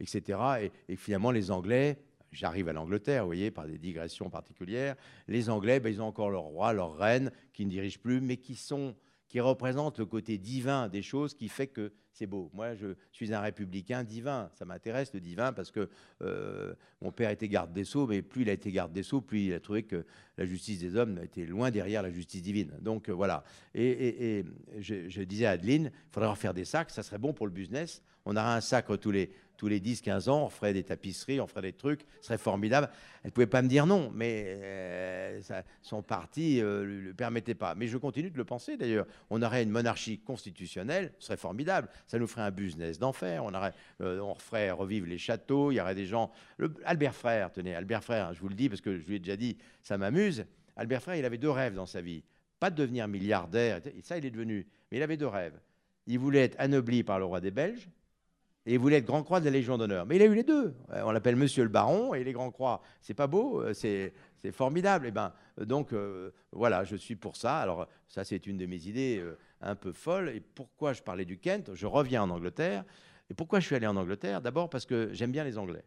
etc. Et, et finalement, les Anglais, J'arrive à l'Angleterre, vous voyez, par des digressions particulières. Les Anglais, ben, ils ont encore leur roi, leur reine, qui ne dirigent plus, mais qui sont qui représentent le côté divin des choses, qui fait que c'est beau. Moi, je suis un républicain divin. Ça m'intéresse le divin parce que euh, mon père était garde des sceaux, mais plus il a été garde des sceaux, plus il a trouvé que la justice des hommes était loin derrière la justice divine. Donc euh, voilà. Et, je, disais à Adeline, il faudrait faire des sacs, ça serait bon pour le business. On aura un sacre tous les tous les 10-15 ans, on ferait des tapisseries, on ferait des trucs, ce serait formidable. Elle ne pouvait pas me dire non, mais euh, son parti ne euh, le permettait pas. Mais je continue de le penser d'ailleurs. On aurait une monarchie constitutionnelle, ce serait formidable. Ça nous ferait un business d'enfer. On, aurait, euh, on ferait revivre les châteaux, il y aurait des gens. Albert Frère, tenez, Albert Frère, je vous le dis parce que je lui ai déjà dit, ça m'amuse. Albert Frère, il avait deux rêves dans sa vie. Pas de devenir milliardaire, ça il est devenu, mais il avait deux rêves. Il voulait être anobli par le roi des Belges, et il voulait être grand croix de la Légion d'honneur. Mais il a eu les deux. Euh, on l'appelle Monsieur le Baron et les grands croix. C'est pas beau, euh, c'est formidable. Et eh ben, euh, donc voilà, je suis pour ça. Alors ça, c'est une de mes idées un peu folles. Et pourquoi je parlais du Kent? Je reviens en Angleterre. Et pourquoi je suis allé en Angleterre? D'abord parce que j'aime bien les Anglais.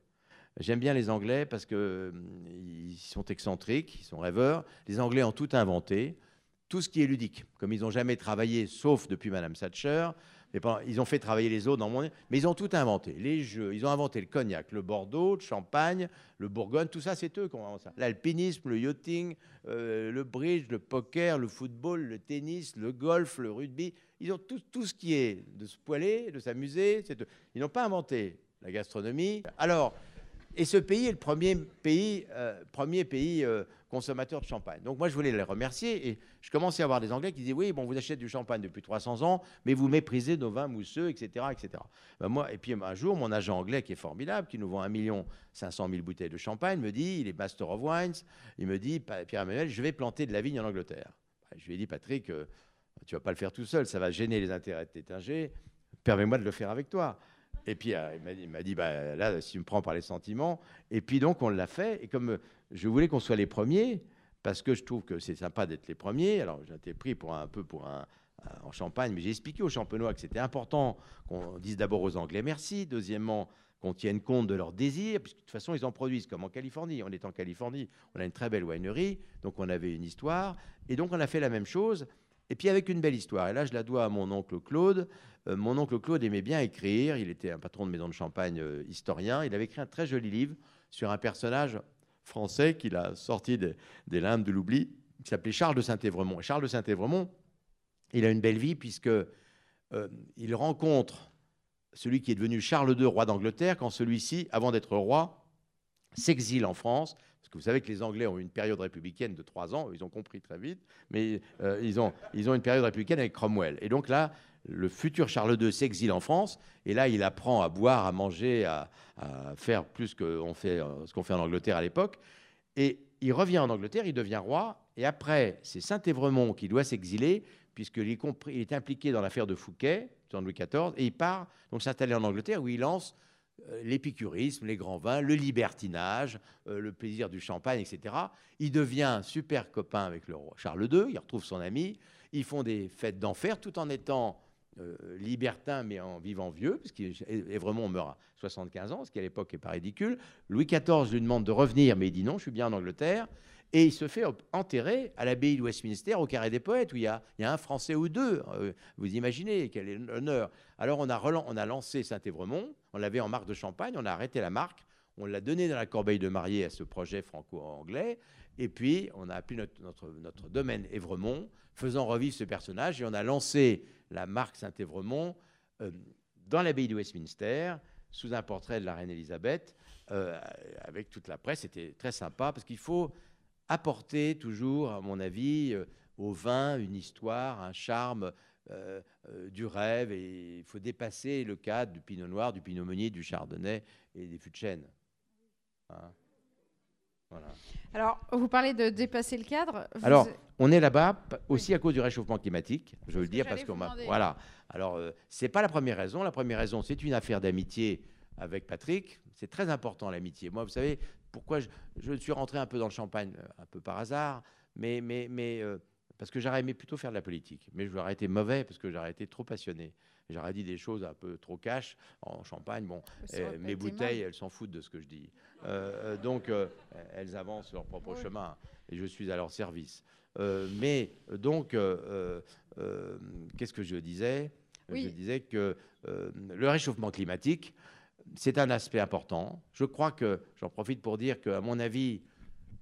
J'aime bien les Anglais parce que ils sont excentriques, ils sont rêveurs. Les Anglais ont tout inventé, tout ce qui est ludique. Comme ils n'ont jamais travaillé, sauf depuis Madame Thatcher, ils ont fait travailler les autres dans monde, mais ils ont tout inventé. Les jeux, ils ont inventé le cognac, le Bordeaux, le Champagne, le Bourgogne, tout ça, c'est eux qui ont inventé ça. L'alpinisme, le yachting, euh, le bridge, le poker, le football, le tennis, le golf, le rugby. Ils ont tout, tout ce qui est de se poiler, de s'amuser. Ils n'ont pas inventé la gastronomie. Alors, et ce pays est le premier pays, euh, premier pays euh, consommateurs de champagne. Donc moi, je voulais les remercier et je commençais à voir des Anglais qui disaient oui, bon, vous achetez du champagne depuis 300 ans, mais vous méprisez nos vins mousseux, etc., etc. Ben moi, et puis un jour, mon agent anglais qui est formidable, qui nous vend 1 500 000 bouteilles de champagne, me dit, il est Master of Wines, il me dit, Pierre-Emmanuel, je vais planter de la vigne en Angleterre. Ben, je lui ai dit, Patrick, euh, tu vas pas le faire tout seul, ça va gêner les intérêts de Tétinger, permets-moi de le faire avec toi. Et puis euh, il m'a dit, bah, là, si tu me prends par les sentiments. Et puis donc on l'a fait. Et comme je voulais qu'on soit les premiers, parce que je trouve que c'est sympa d'être les premiers. Alors j'ai été pris pour un, peu pour un, en Champagne, mais j'ai expliqué aux Champenois que c'était important qu'on dise d'abord aux Anglais merci, deuxièmement qu'on tienne compte de leurs désirs, puisque de toute façon ils en produisent comme en Californie. On est en Californie, on a une très belle winery, donc on avait une histoire, et donc on a fait la même chose, et puis avec une belle histoire. Et là je la dois à mon oncle Claude. Euh, mon oncle Claude aimait bien écrire, il était un patron de maison de champagne euh, historien, il avait écrit un très joli livre sur un personnage français qu'il a sorti des, limbes de l'oubli, qui s'appelait Charles de Saint-Évremont. Charles de Saint-Évremont, il a une belle vie puisque euh, il rencontre celui qui est devenu Charles II, roi d'Angleterre, quand celui-ci, avant d'être roi, s'exile en France. Parce que vous savez que les Anglais ont une période républicaine de trois ans, ils ont compris très vite, mais euh, ils, ont, ils ont une période républicaine avec Cromwell. Et donc là, le futur Charles II s'exile en France, et là, il apprend à boire, à manger, à, faire plus que fait, euh, ce qu'on fait en Angleterre à l'époque. Et il revient en Angleterre, il devient roi, et après, c'est Saint-Évremont qui doit s'exiler, puisqu'il est, est impliqué dans l'affaire de Fouquet, dans Louis XIV, et il part donc s'installer en Angleterre, où il lance l'épicurisme, les grands vins, le libertinage, euh, le plaisir du champagne, etc. Il devient super copain avec le roi Charles II, il retrouve son ami, ils font des fêtes d'enfer tout en étant libertin, mais en vivant vieux, parce qu'Évremont meurt à 75 ans, ce qui à l'époque n'est pas ridicule. Louis XIV lui demande de revenir, mais il dit non, je suis bien en Angleterre. Et il se fait enterrer à l'abbaye de Westminster, au Carré des Poètes, où il y a, un Français ou deux. Euh, vous imaginez quel est l'honneur. Alors on a, a lancé Saint-Évremont, on l'avait en marque de champagne, on a arrêté la marque, on l'a donné dans la corbeille de mariée à ce projet franco-anglais, et puis on a appelé notre, notre, domaine Évremont, faisant revivre ce personnage, et on a lancé la marque Saint-Évremont euh, dans l'abbaye de Westminster, sous un portrait de la reine Elisabeth, euh, avec toute la presse. C'était très sympa, parce qu'il faut apporter toujours, à mon avis, euh, au vin une histoire, un charme, euh, euh, du rêve. Et il faut dépasser le cadre du pinot noir, du pinot meunier, du chardonnay et des fûts de chêne. Hein. Alors, vous parlez de dépasser le cadre. Alors, on est là-bas aussi à cause du réchauffement climatique, je veux le dire, parce qu'on m'a. Voilà. Alors, c'est pas la première raison. La première raison, c'est une affaire d'amitié avec Patrick. C'est très important l'amitié. Moi, vous savez, pourquoi je, suis rentré un peu dans le champagne, euh, un peu par hasard, mais, mais, mais euh, parce que j'aurais aimé plutôt faire de la politique. Mais j'aurais été mauvais parce que j'aurais été trop passionné. J'aurais dit des choses un peu trop cash en champagne. Bon, euh, mes bouteilles, elles s'en foutent de ce que je dis. donc, elles avancent leur propre chemin et je suis à leur service. mais donc, qu'est-ce que je disais? Je disais que le réchauffement climatique, c'est un aspect important. Je crois que, j'en profite pour dire qu'à mon avis,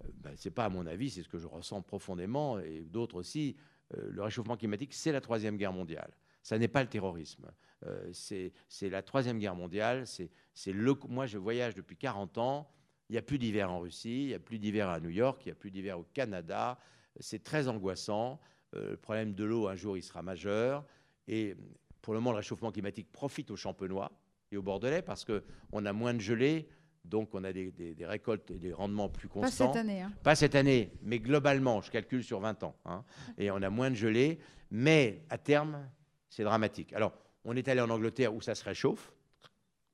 euh, ben, c'est pas à mon avis, c'est ce que je ressens profondément, et d'autres aussi, euh, le réchauffement climatique, c'est la Troisième Guerre mondiale. Ça n'est pas le terrorisme. Euh, c'est la Troisième Guerre mondiale. C'est le, moi, je voyage depuis 40 ans. Il n'y a plus d'hiver en Russie, il n'y a plus d'hiver à New York, il n'y a plus d'hiver au Canada. C'est très angoissant. le problème de l'eau, un jour, il sera majeur. Et pour le moment, le réchauffement climatique profite aux champenois au Bordelais parce qu'on a moins de gelée, donc on a des, récoltes et des rendements plus constants. Pas cette année. Hein. Pas cette année, mais globalement, je calcule sur 20 ans. Hein. et on a moins de gelée, mais à terme, c'est dramatique. Alors, on est allé en Angleterre où ça se réchauffe,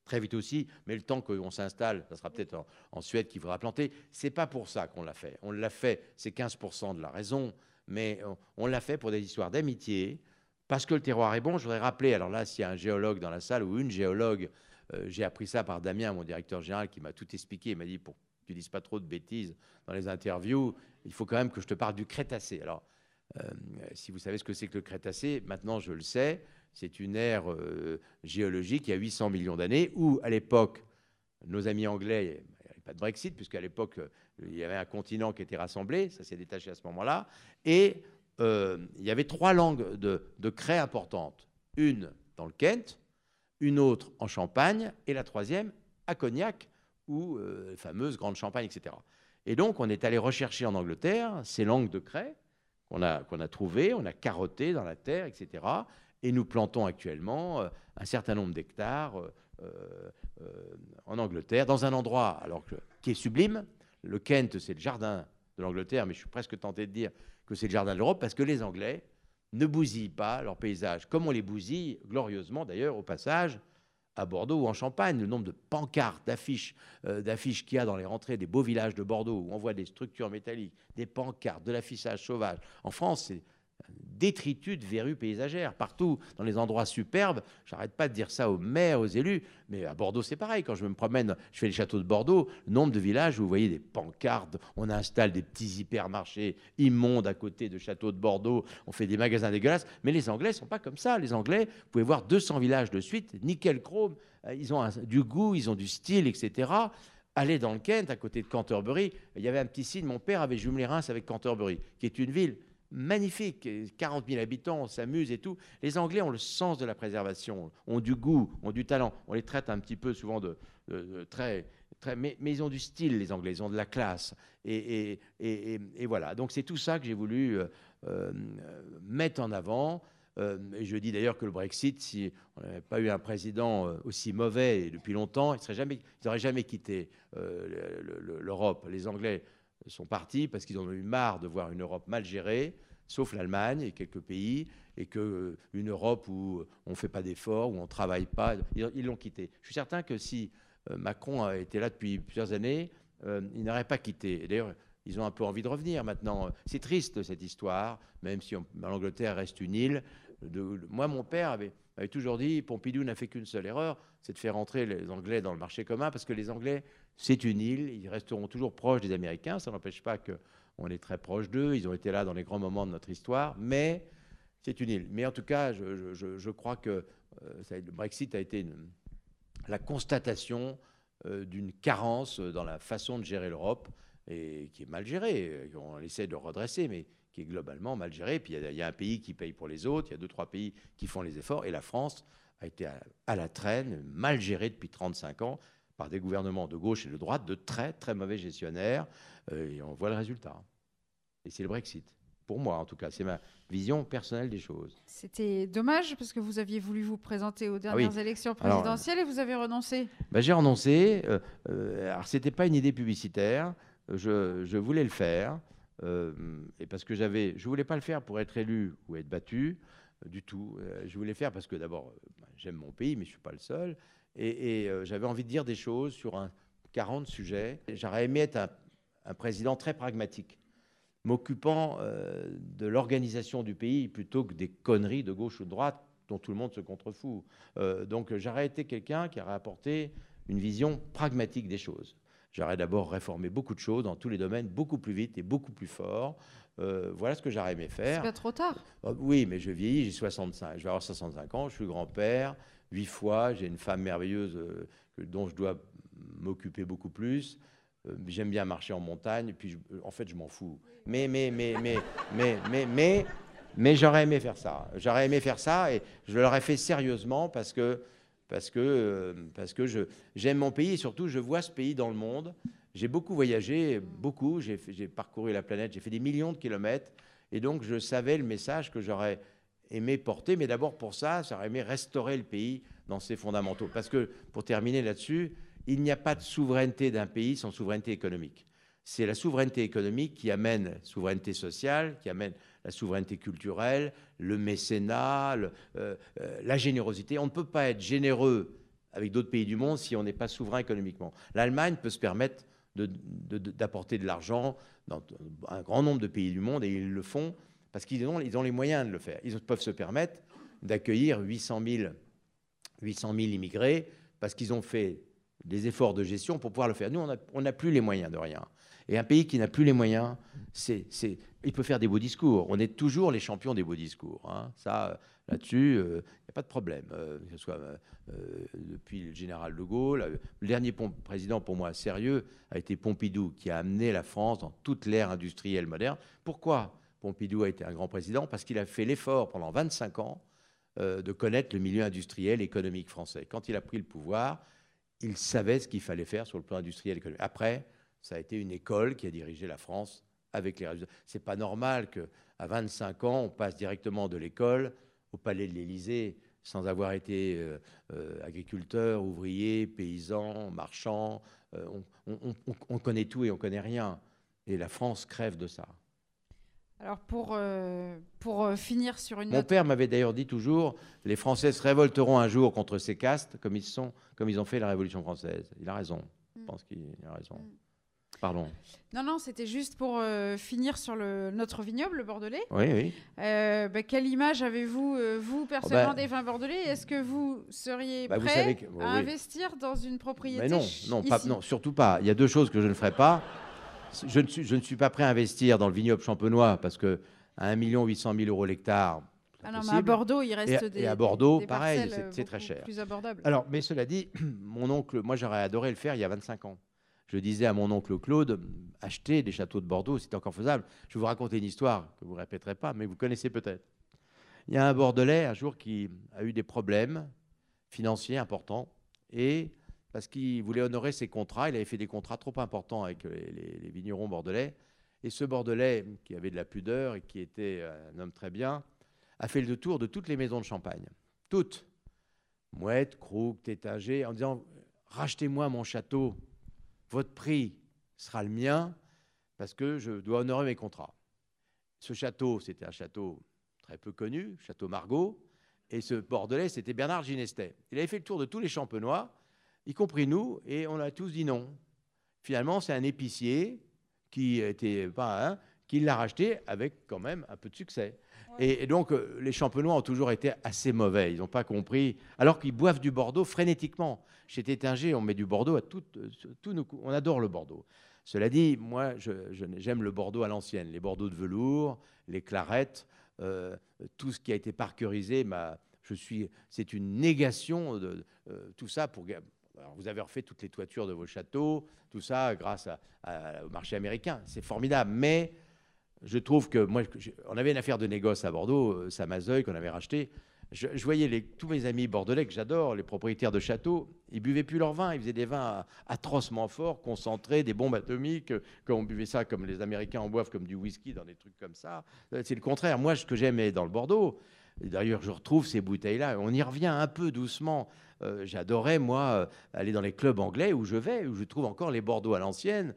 très vite aussi, mais le temps qu'on s'installe, ça sera peut-être en, Suède qu'il faudra planter. C'est pas pour ça qu'on l'a fait. On l'a fait, c'est 15% de la raison, mais on l'a fait pour des histoires d'amitié, parce que le terroir est bon. Je voudrais rappeler, alors là, s'il y a un géologue dans la salle ou une géologue, euh, j'ai appris ça par Damien, mon directeur général, qui m'a tout expliqué. Il m'a dit, pour que tu dises pas trop de bêtises dans les interviews, il faut quand même que je te parle du Crétacé. Alors, euh, si vous savez ce que c'est que le Crétacé, maintenant je le sais, c'est une ère euh, géologique il y a 800 millions d'années, où à l'époque, nos amis anglais, il n'y avait pas de Brexit, puisqu'à l'époque, il y avait un continent qui était rassemblé, ça s'est détaché à ce moment-là, et euh, il y avait trois langues de, de craie importantes. Une dans le Kent, une autre en Champagne, et la troisième à Cognac, ou euh, fameuse Grande Champagne, etc. Et donc, on est allé rechercher en Angleterre ces langues de craie qu'on a, a trouvées, on a carotté dans la terre, etc. Et nous plantons actuellement euh, un certain nombre d'hectares en Angleterre, dans un endroit alors qui est sublime. Le Kent, c'est le jardin de l'Angleterre, mais je suis presque tenté de dire que c'est le jardin de l'Europe, parce que les Anglais ne bousillent pas leur paysage, comme on les bousille glorieusement d'ailleurs au passage à Bordeaux ou en Champagne. Le nombre de pancartes, d'affiches, euh, d'affiches qu'il y a dans les rentrées des beaux villages de Bordeaux, où on voit des structures métalliques, des pancartes, de l'affichage sauvage. En France, c'est détritus de verrues paysagères partout, dans les endroits superbes. J'arrête pas de dire ça aux maires, aux élus, mais à Bordeaux, c'est pareil. Quand je me promène, je fais les châteaux de Bordeaux, nombre de villages où vous voyez des pancartes, on installe des petits hypermarchés immondes à côté de châteaux de Bordeaux, on fait des magasins dégueulasses. Mais les Anglais sont pas comme ça. Les Anglais, vous pouvez voir 200 villages de suite, nickel chrome, euh, ils ont du goût, ils ont du style, etc. Allez dans le Kent, à côté de Canterbury, il y avait un petit signe, mon père avait jumelé Reims avec Canterbury, qui est une ville magnifique, 40 000 habitants, on s'amuse et tout. Les Anglais ont le sens de la préservation, ont du goût, ont du talent. On les traite un petit peu souvent de, très, très mais, ils ont du style, les Anglais, ils ont de la classe. Et, voilà, donc c'est tout ça que j'ai voulu euh, euh, mettre en avant. Euh, et je dis d'ailleurs que le Brexit, si on n'avait pas eu un président aussi mauvais depuis longtemps, ils n'auraient jamais quitté l'Europe. Les Anglais sont partis parce qu'ils en ont eu marre de voir une Europe mal gérée, sauf l'Allemagne et quelques pays, et qu'une euh, Europe où on ne fait pas d'efforts, où on ne travaille pas, ils l'ont quitté. Je suis certain que si euh, Macron a été là depuis plusieurs années, euh, il n'aurait pas quitté. D'ailleurs, ils ont un peu envie de revenir maintenant. C'est triste cette histoire, même si l'Angleterre reste une île. moi, mon père avait, toujours dit Pompidou n'a fait qu'une seule erreur, c'est de faire entrer les Anglais dans le marché commun, parce que les Anglais, c'est une île, ils resteront toujours proches des Américains, ça n'empêche pas qu'on est très proche d'eux, ils ont été là dans les grands moments de notre histoire, mais c'est une île. Mais en tout cas, je, crois que euh, le Brexit a été la constatation euh, d'une carence dans la façon de gérer l'Europe, et qui est mal gérée. On essaie de redresser, mais qui est globalement mal gérée. Puis il y, a un pays qui paye pour les autres, il y a deux, trois pays qui font les efforts, et la France a été à, la traîne, mal gérée depuis 35 ans par des gouvernements de gauche et de droite, de très très mauvais gestionnaires, euh, et on voit le résultat. Et c'est le Brexit. Pour moi, en tout cas, c'est ma vision personnelle des choses. C'était dommage parce que vous aviez voulu vous présenter aux ah dernières élections présidentielles et vous avez renoncé. Ben, j'ai renoncé. Euh, euh, alors, c'était pas une idée publicitaire. Je, je voulais le faire. Euh, et parce que j'avais, je voulais pas le faire pour être élu ou être battu du tout. Je voulais faire parce que d'abord, bah, j'aime mon pays, mais je suis pas le seul. Et, j'avais envie de dire des choses sur un 40 sujets. J'aurais aimé être un, président très pragmatique, m'occupant de l'organisation du pays plutôt que des conneries de gauche ou de droite dont tout le monde se contrefout. donc j'aurais été quelqu'un qui aurait apporté une vision pragmatique des choses. J'aurais d'abord réformé beaucoup de choses dans tous les domaines, beaucoup plus vite et beaucoup plus fort. Euh, voilà ce que j'aurais aimé faire. C'est pas trop tard. Euh, oui, mais je vieillis, j'ai 65, je vais avoir 65 ans, je suis grand-père, huit fois, j'ai une femme merveilleuse euh, dont je dois m'occuper beaucoup plus. J'aime bien marcher en montagne, puis en fait, je m'en fous. Mais, mais, mais, mais, mais, mais, mais, mais j'aurais aimé faire ça. J'aurais aimé faire ça et je l'aurais fait sérieusement parce que parce que, euh, parce que j'aime mon pays et surtout je vois ce pays dans le monde. J'ai beaucoup voyagé, beaucoup, j'ai parcouru la planète, j'ai fait des millions de kilomètres et donc je savais le message que j'aurais aimé porter, mais d'abord pour ça, j'aurais aimé restaurer le pays dans ses fondamentaux. Parce que, pour terminer là-dessus, il n'y a pas de souveraineté d'un pays sans souveraineté économique. C'est la souveraineté économique qui amène souveraineté sociale, qui amène la souveraineté culturelle, le mécénat, euh, euh, la générosité. On ne peut pas être généreux avec d'autres pays du monde si on n'est pas souverain économiquement. L'Allemagne peut se permettre d'apporter de, l'argent dans un grand nombre de pays du monde et ils le font parce qu'ils ont, ils ont les moyens de le faire. Ils peuvent se permettre d'accueillir 800 000, 800 000 immigrés parce qu'ils ont fait des efforts de gestion pour pouvoir le faire. Nous, on n'a plus les moyens de rien. Et un pays qui n'a plus les moyens, c'est, il peut faire des beaux discours. On est toujours les champions des beaux discours. Hein. Ça, là-dessus, il euh, n'y a pas de problème. Euh, que ce soit euh, depuis le général de Gaulle, le dernier président pour moi sérieux a été Pompidou, qui a amené la France dans toute l'ère industrielle moderne. Pourquoi? Pompidou a été un grand président Parce qu'il a fait l'effort pendant 25 ans de connaître le milieu industriel et économique français. Quand il a pris le pouvoir, il savait ce qu'il fallait faire sur le plan industriel et économique. Après, ça a été une école qui a dirigé la France avec les résultats. C'est pas normal qu'à 25 ans, on passe directement de l'école au palais de l'Élysée sans avoir été euh, euh, agriculteur, ouvrier, paysan, marchand. Euh, on, connaît tout et on connaît rien. Et la France crève de ça. Alors pour, pour finir sur une Mon père m'avait d'ailleurs dit toujours, les Français se révolteront un jour contre ces castes comme ils, sont, comme ils ont fait la Révolution française. Il a raison. Je mm. pense qu'il a raison. Mm. Pardon. Non, non, c'était juste pour euh, finir sur le, notre vignoble, le Bordelais. Oui, oui. Euh, bah, quelle image avez-vous, euh, vous, personnellement, oh, bah. des vins bordelais? Est-ce que vous seriez bah, prêt à investir dans une propriété Mais non, non, pas, non, surtout pas. Il y a deux choses que je ne ferai pas. Je ne, suis, je ne suis pas prêt à investir dans le vignoble champenois parce que à 1 800 000 euros l'hectare, ah non, mais à Bordeaux, il reste des. Et à Bordeaux, pareil, c'est très cher. Plus abordable. Alors, mais cela dit, mon oncle, moi j'aurais adoré le faire il y a 25 ans je disais à mon oncle Claude, acheter des châteaux de Bordeaux, c'est encore faisable. Je vais vous raconter une histoire que vous ne répéterez pas, mais vous connaissez peut-être. Il y a un Bordelais un jour qui a eu des problèmes financiers importants et parce qu'il voulait honorer ses contrats, il avait fait des contrats trop importants avec les, vignerons bordelais. Et ce Bordelais, qui avait de la pudeur et qui était un homme très bien, a fait le tour de toutes les maisons de champagne. Toutes. Mouette, Krug, Tétinger, en disant Rachetez-moi mon château votre prix sera le mien parce que je dois honorer mes contrats. Ce château, c'était un château très peu connu, château Margaux, et ce Bordelais, c'était Bernard Ginestet. Il avait fait le tour de tous les champenois, y compris nous, et on a tous dit non. Finalement, c'est un épicier qui était pas qui l'a racheté avec quand même un peu de succès. Et, donc, euh, les champenois ont toujours été assez mauvais. Ils n'ont pas compris. Alors qu'ils boivent du Bordeaux frénétiquement. Chez Tétinger, on met du Bordeaux à tout, euh, tout nos On adore le Bordeaux. Cela dit, moi, j'aime le Bordeaux à l'ancienne. Les Bordeaux de velours, les clarettes, euh, tout ce qui a été parquerisé. je suis, c'est une négation de tout ça pour. Vous avez refait toutes les toitures de vos châteaux, tout ça grâce au marché américain. C'est formidable. Mais je trouve que moi, on avait une affaire de négoce à Bordeaux, euh, Samazeuil, qu'on avait racheté. Je, voyais tous mes amis bordelais que j'adore, les propriétaires de châteaux, ils buvaient plus leur vin, ils faisaient des vins atrocement forts, concentrés, des bombes atomiques. Quand on buvait ça comme les Américains en boivent comme du whisky dans des trucs comme ça, euh, c'est le contraire. Moi, ce que j'aimais dans le Bordeaux, D'ailleurs, je retrouve ces bouteilles-là. On y revient un peu doucement. Euh, j'adorais, moi, aller dans les clubs anglais où je vais, où je trouve encore les Bordeaux à l'ancienne,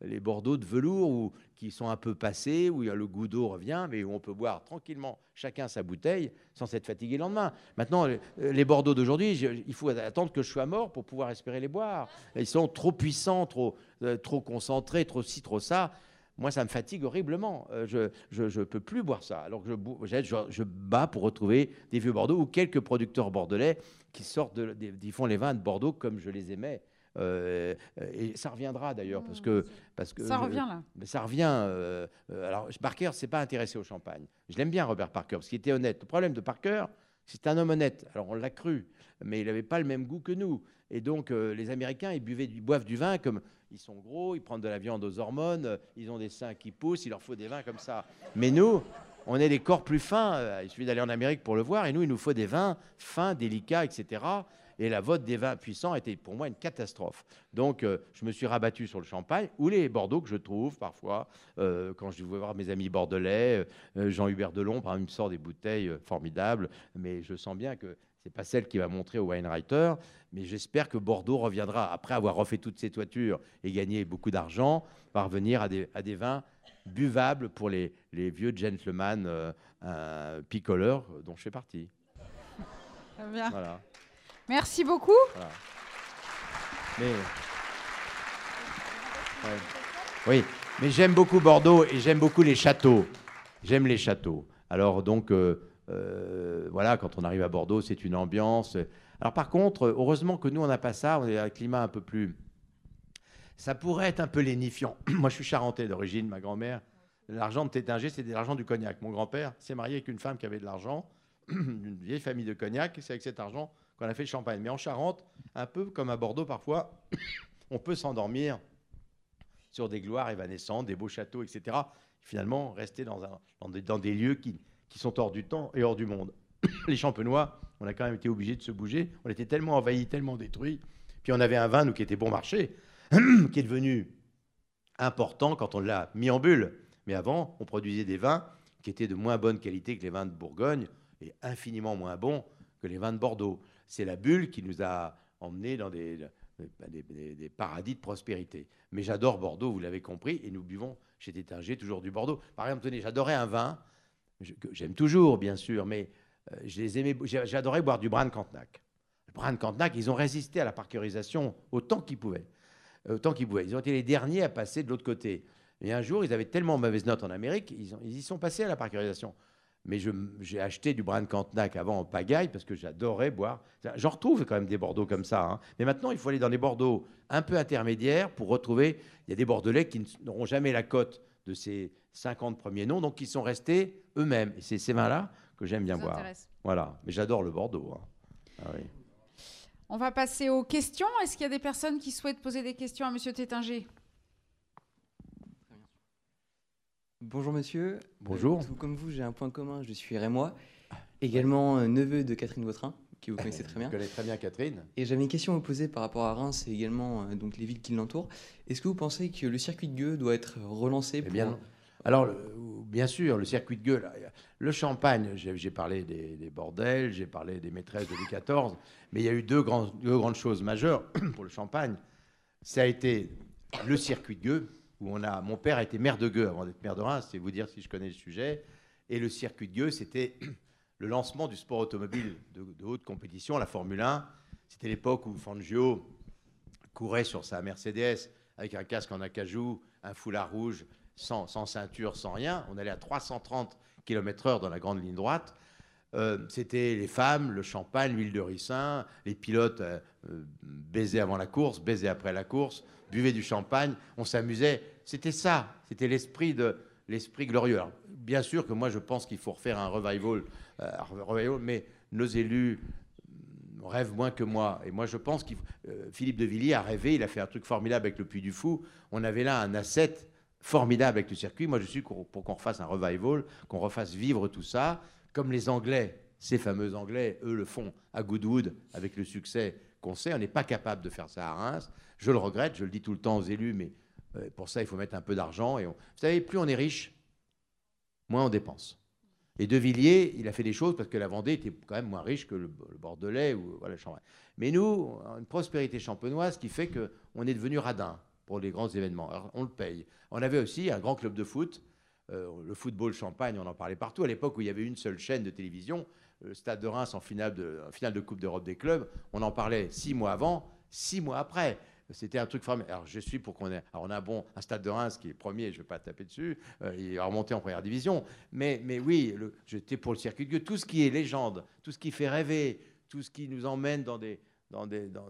les Bordeaux de velours, où qui sont un peu passés, où le goût d'eau revient, mais où on peut boire tranquillement chacun sa bouteille sans s'être fatigué le lendemain. Maintenant, les Bordeaux d'aujourd'hui, il faut attendre que je sois mort pour pouvoir espérer les boire. Ils sont trop puissants, trop, euh, trop concentrés, trop ci, trop ça. Moi, ça me fatigue horriblement. Euh, je ne peux plus boire ça. Alors que je, je, je, bats pour retrouver des vieux Bordeaux ou quelques producteurs bordelais qui sortent, de, font les vins de Bordeaux comme je les aimais. Euh, et ça reviendra d'ailleurs, parce que, parce que ça revient là. Ça revient. Euh, euh, alors Parker s'est pas intéressé au champagne. Je l'aime bien Robert Parker, parce qu'il était honnête. Le problème de Parker, c'est un homme honnête. Alors on l'a cru, mais il n'avait pas le même goût que nous. Et donc les Américains, ils buvaient, ils boivent du vin comme ils sont gros, ils prennent de la viande aux hormones, ils ont des seins qui poussent, il leur faut des vins comme ça. Mais nous, on est des corps plus fins. Il suffit d'aller en Amérique pour le voir. Et nous, il nous faut des vins fins, délicats, etc. Et la vote des vins puissants était pour moi une catastrophe. Donc, euh, je me suis rabattu sur le champagne ou les Bordeaux que je trouve parfois. Euh, quand je vais voir mes amis bordelais, euh, Jean-Hubert Delon, par exemple, me sort des bouteilles formidables. Mais je sens bien que c'est pas celle qui va montrer au Weinreiter, mais j'espère que Bordeaux reviendra, après avoir refait toutes ses toitures et gagné beaucoup d'argent, va revenir à des, à des vins buvables pour les, les vieux gentlemen picoleurs dont je fais partie. Bien. Voilà. Merci beaucoup. Oui, mais j'aime beaucoup Bordeaux et j'aime beaucoup les châteaux. J'aime les châteaux. Alors donc, euh, euh, voilà, quand on arrive à Bordeaux, c'est une ambiance. Alors par contre, heureusement que nous, on n'a pas ça. On est un climat un peu plus... Ça pourrait être un peu lénifiant. Moi, je suis charentais d'origine, ma grand-mère. L'argent de Tétinger, c'était l'argent du cognac. Mon grand-père s'est marié avec une femme qui avait de l'argent, une vieille famille de cognac. C'est avec cet argent qu'on a fait le champagne. Mais en Charente, un peu comme à Bordeaux parfois, on peut s'endormir sur des gloires évanescentes, des beaux châteaux, etc. finalement, rester dans, des, lieux qui, qui, sont hors du temps et hors du monde. Les champenois, on a quand même été obligés de se bouger. On était tellement envahis, tellement détruits. Puis on avait un vin, nous, qui était bon marché, qui est devenu important quand on l'a mis en bulle. Mais avant, on produisait des vins qui étaient de moins bonne qualité que les vins de Bourgogne et infiniment moins bons que les vins de Bordeaux c'est la bulle qui nous a emmenés dans des, paradis de prospérité. Mais j'adore Bordeaux, vous l'avez compris, et nous buvons chez Tétinger toujours du Bordeaux. Par exemple, tenez, j'adorais un vin, j'aime toujours, bien sûr, mais euh, j'adorais boire du Bran Cantenac. Le Bran Cantenac, ils ont résisté à la parcurisation autant qu'ils pouvaient. Autant qu'ils pouvaient. Ils ont été les derniers à passer de l'autre côté. Et un jour, ils avaient tellement mauvaise note en Amérique, ils, y sont passés à la parcurisation mais j'ai acheté du Bran Cantenac avant en pagaille parce que j'adorais boire. J'en retrouve quand même des Bordeaux comme ça. Hein. Mais maintenant, il faut aller dans des Bordeaux un peu intermédiaires pour retrouver. Il y a des Bordelais qui n'auront jamais la cote de ces 50 premiers noms, donc qui sont restés eux-mêmes. Et c'est ces vins-là que j'aime bien boire. Voilà. Mais j'adore le Bordeaux. Hein. Ah On va passer aux questions. Est-ce qu'il y a des personnes qui souhaitent poser des questions à Monsieur Tétinger? Bonjour monsieur. Bonjour. tout comme vous, j'ai un point commun, je suis rémois, également euh, neveu de Catherine Vautrin, qui vous connaissez très bien. Je connais très bien Catherine. Et j'avais une question à vous poser par rapport à Reims et également euh, donc les villes qui l'entourent. Est-ce que vous pensez que le circuit de Gueux doit être relancé eh bien, Alors, bien sûr, le circuit de Gueux, le champagne, j'ai parlé des, bordels, j'ai parlé des maîtresses de Louis XIV, mais il y a eu deux, grandes choses majeures pour le champagne. Ça a été le circuit de Gueux, où on a. Mon père a été maire de Gueux avant d'être maire de Reims, c'est vous dire si je connais le sujet. Et le circuit de Gueux, c'était le lancement du sport automobile de, haute compétition, la Formule 1. C'était l'époque où Fangio courait sur sa Mercedes avec un casque en acajou, un foulard rouge sans, ceinture, sans rien. On allait à 330 km/h dans la grande ligne droite. Euh, c'était les femmes, le champagne, l'huile de ricin, les pilotes euh, euh, baisaient avant la course, baisaient après la course, buvaient du champagne, on s'amusait. C'était ça, c'était l'esprit de l'esprit glorieux. Alors, bien sûr que moi je pense qu'il faut refaire un revival, revival, mais nos élus rêvent moins que moi. Et moi je pense que Philippe de Villiers a rêvé, il a fait un truc formidable avec le Puy du Fou. On avait là un asset formidable avec le circuit. Moi je suis pour qu'on refasse un revival, qu'on refasse vivre tout ça comme les Anglais, ces fameux Anglais, eux le font à Goodwood avec le succès qu'on sait. On n'est pas capable de faire ça à Reims. Je le regrette, je le dis tout le temps aux élus, mais euh, pour ça, il faut mettre un peu d'argent. Et Vous savez, plus on est riche, moins on dépense. Et De Villiers, il a fait des choses parce que la Vendée était quand même moins riche que le, Bordelais ou Mais nous, une prospérité champenoise qui fait qu'on est devenu radin pour les grands événements. On le paye. On avait aussi un grand club de foot euh, le football champagne, on en parlait partout. À l'époque où il y avait une seule chaîne de télévision, le Stade de Reims en finale de, finale de Coupe d'Europe des clubs, on en parlait six mois avant, six mois après. C'était un truc formidable. Alors, je suis pour qu'on ait. Alors, on a un bon un Stade de Reims qui est premier, je ne vais pas taper dessus. Euh, il va remonter en première division. Mais, mais oui, j'étais pour le circuit de Tout ce qui est légende, tout ce qui fait rêver, tout ce qui nous emmène dans des. Dans, des, dans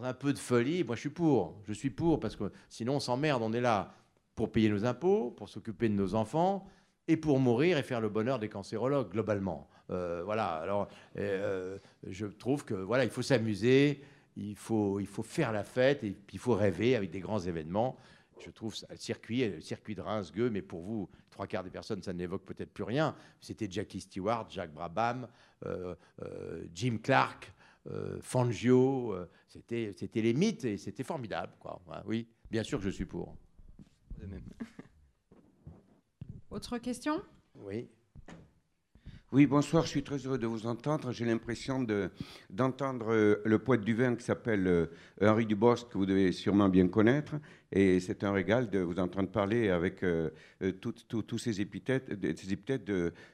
un peu de folie, moi je suis pour. Je suis pour parce que sinon on s'emmerde, on est là pour payer nos impôts, pour s'occuper de nos enfants et pour mourir et faire le bonheur des cancérologues globalement. Euh, voilà. Alors, euh, je trouve que voilà, il faut s'amuser, il faut, il faut faire la fête et puis il faut rêver avec des grands événements. Je trouve ça, le circuit, le circuit de Reims, Gueux, mais pour vous, trois quarts des personnes, ça n'évoque peut-être plus rien. C'était Jackie Stewart, Jacques Brabham, euh, Jim Clark, Fangio. c'était, c'était les mythes et c'était formidable, quoi. Oui, bien sûr que je suis pour même. Autre question? Oui. Oui, bonsoir, je suis très heureux de vous entendre. J'ai l'impression d'entendre euh, le poète du vin qui s'appelle euh, Henri Dubosc, que vous devez sûrement bien connaître. Et c'est un régal de vous entendre parler avec euh, tous ces épithètes, ces épithètes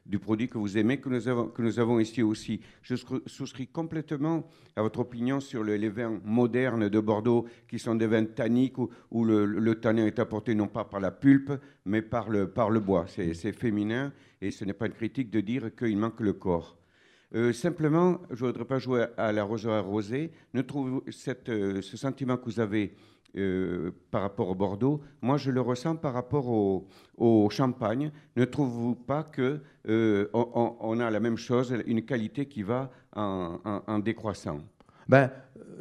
du produit que vous aimez, que nous, avons, que nous avons ici aussi. Je souscris complètement à votre opinion sur les vins modernes de Bordeaux, qui sont des vins tanniques où, le, le, tanin est apporté non pas par la pulpe, mais par le, bois. C'est féminin et ce n'est pas une critique de dire qu'il manque le corps. Euh, simplement, je ne voudrais pas jouer à la rosée. Ne trouve cette, euh, ce sentiment que vous avez euh, par rapport au Bordeaux, moi je le ressens par rapport au, champagne. Ne trouvez-vous pas que on, a la même chose, une qualité qui va en, décroissant? Ben,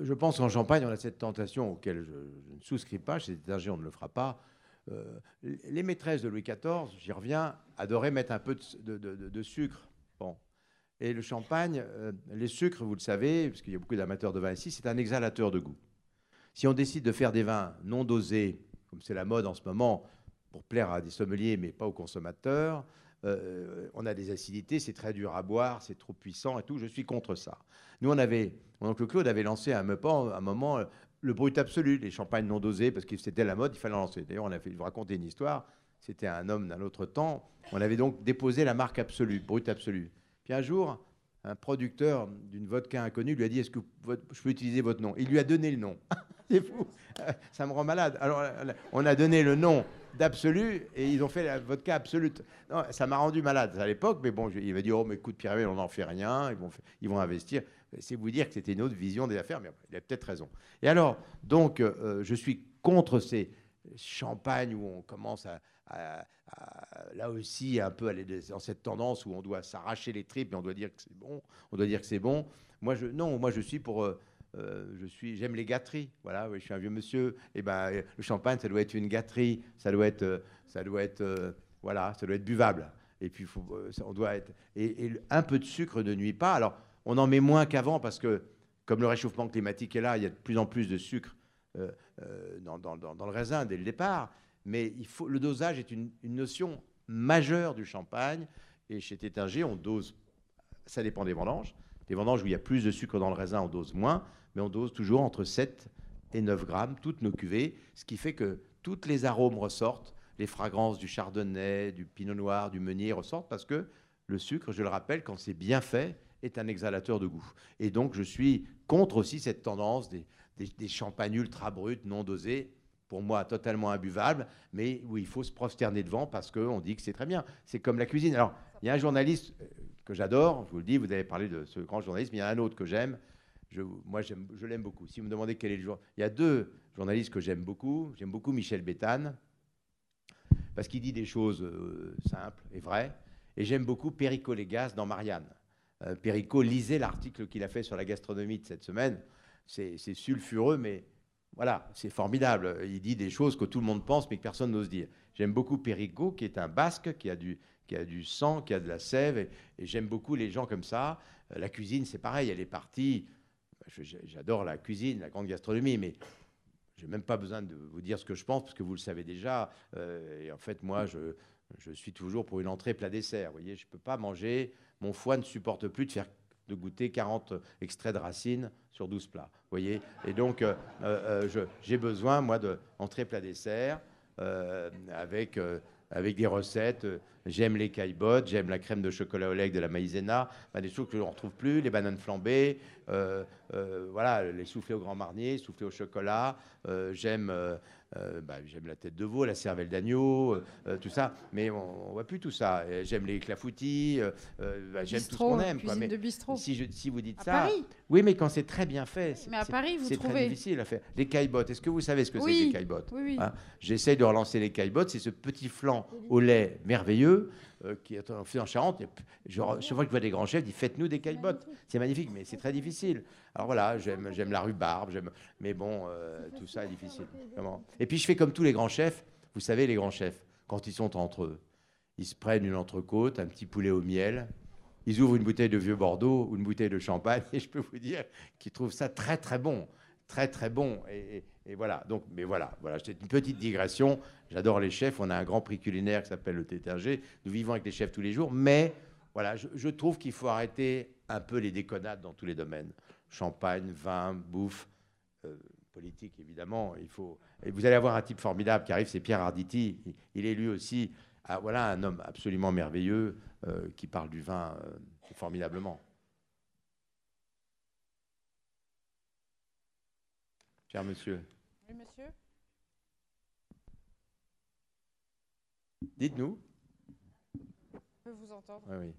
je pense qu'en Champagne, on a cette tentation auquel je, ne souscris pas. Chez les on ne le fera pas. Euh, les maîtresses de Louis XIV, j'y reviens, adoraient mettre un peu de, sucre. Bon. Et le champagne, euh, les sucres, vous le savez, parce qu'il y a beaucoup d'amateurs de vin ici, c'est un exhalateur de goût. Si on décide de faire des vins non dosés, comme c'est la mode en ce moment, pour plaire à des sommeliers mais pas aux consommateurs, euh, on a des acidités, c'est très dur à boire, c'est trop puissant et tout. Je suis contre ça. Nous, on avait, mon oncle Claude avait lancé un, un moment le brut absolu, les champagnes non dosés, parce que c'était la mode, il fallait en lancer. D'ailleurs, on a fait vous raconter une histoire. C'était un homme d'un autre temps. On avait donc déposé la marque absolue, brut absolu. Puis un jour, un producteur d'une vodka inconnue lui a dit Est-ce que je peux utiliser votre nom? Il lui a donné le nom. C'est fou. Ça me rend malade. Alors, on a donné le nom d'absolu et ils ont fait la vodka absolute. Non, ça m'a rendu malade à l'époque, mais bon, il va dire Oh, mais écoute, Pierre, on n'en fait rien, ils vont, ils vont investir. C'est vous dire que c'était une autre vision des affaires, mais il a peut-être raison. Et alors, donc, euh, je suis contre ces champagnes où on commence à, là aussi un peu aller dans cette tendance où on doit s'arracher les tripes et on doit dire que c'est bon. On doit dire que c'est bon. Moi, je, non, moi, je suis pour. Euh, euh, je suis, j'aime les gâteries. Voilà, je suis un vieux monsieur. Et eh ben, le champagne, ça doit être une gâterie. Ça doit être, ça doit être, voilà, ça doit être buvable. Et puis, on doit être. et, un peu de sucre ne nuit pas. Alors, on en met moins qu'avant parce que, comme le réchauffement climatique est là, il y a de plus en plus de sucre euh, euh, dans, le raisin dès le départ. Mais le dosage est une, notion majeure du champagne. Et chez Tétinger, on dose, ça dépend des vendanges. Des vendanges où il y a plus de sucre dans le raisin, on dose moins, mais on dose toujours entre 7 et 9 grammes, toutes nos cuvées, ce qui fait que toutes les arômes ressortent, les fragrances du chardonnay, du pinot noir, du meunier ressortent, parce que le sucre, je le rappelle, quand c'est bien fait, est un exhalateur de goût. Et donc, je suis contre aussi cette tendance des, champagnes ultra bruts, non dosés. Pour moi totalement imbuvable, mais où il faut se prosterner devant parce qu'on dit que c'est très bien. C'est comme la cuisine. Alors, il y a un journaliste euh, que j'adore, je vous le dis, vous avez parlé de ce grand journaliste, mais il y a un autre que j'aime. Moi, je l'aime beaucoup. Si vous me demandez quel est le jour, il y a deux journalistes que j'aime beaucoup. J'aime beaucoup Michel Béthane, parce qu'il dit des choses euh, simples et vraies. Et j'aime beaucoup Perico Légas dans Marianne. Euh, Perico, lisait l'article qu'il a fait sur la gastronomie de cette semaine. C'est sulfureux, mais voilà, c'est formidable. Il dit des choses que tout le monde pense, mais que personne n'ose dire. J'aime beaucoup Perico, qui est un basque, qui a du, qui a du sang, qui a de la sève, et, j'aime beaucoup les gens comme ça. Euh, la cuisine, c'est pareil, elle est partie. J'adore la cuisine, la grande gastronomie, mais je n'ai même pas besoin de vous dire ce que je pense, parce que vous le savez déjà. Euh, et en fait, moi, je, je, suis toujours pour une entrée plat dessert. Vous voyez, je ne peux pas manger, mon foie ne supporte plus de faire de goûter 40 extraits de racines sur 12 plats. Voyez Et donc, euh, euh, j'ai besoin, moi, d'entrée plat dessert avec avec des recettes. J'aime les caillebottes, j'aime la crème de chocolat au lait de la maïzena, des choses que l'on ne retrouve plus, les bananes flambées, euh, euh, voilà, les soufflés au grand marnier, soufflés au chocolat. Euh, j'aime bah, j'aime la tête de veau, la cervelle d'agneau, tout ça. Mais on, ne voit plus tout ça. J'aime les clafoutis, bah, j'aime tout ce qu'on aime. Quoi. Mais de bistrot. Si, je, si vous dites à ça, Paris. oui, mais quand c'est très bien fait, mais à Paris, vous c'est très difficile à faire. Les caillebottes, est-ce que vous savez ce que c'est que les caillebottes Oui, oui. Hein? J'essaye de relancer les caillebottes. C'est ce petit flan au lait merveilleux euh, qui est fait en Charente. Je, chaque fois que je vois des grands chefs, ils faites-nous des caillebottes. C'est magnifique, mais c'est très difficile. Alors voilà, j'aime, j'aime la rhubarbe, j'aime, mais bon, euh, tout ça est difficile. Et puis je fais comme tous les grands chefs. Vous savez, les grands chefs, quand ils sont entre eux, ils se prennent une entrecôte, un petit poulet au miel, ils ouvrent une bouteille de vieux Bordeaux ou une bouteille de champagne, et je peux vous dire qu'ils trouvent ça très très bon très très bon. Et, voilà. Donc, mais voilà, voilà. C'est une petite digression. J'adore les chefs. On a un grand prix culinaire qui s'appelle le Tétinger. Nous vivons avec les chefs tous les jours. Mais voilà, je, trouve qu'il faut arrêter un peu les déconnades dans tous les domaines. Champagne, vin, bouffe, euh, politique évidemment. Il faut. Vous allez avoir un type formidable qui arrive, c'est Pierre Arditi. Il, est lui aussi, ah, voilà, un homme absolument merveilleux euh, qui parle du vin euh, formidablement. Cher monsieur. Oui, monsieur. Dites-nous. Je peux vous entendre. Oui, oui.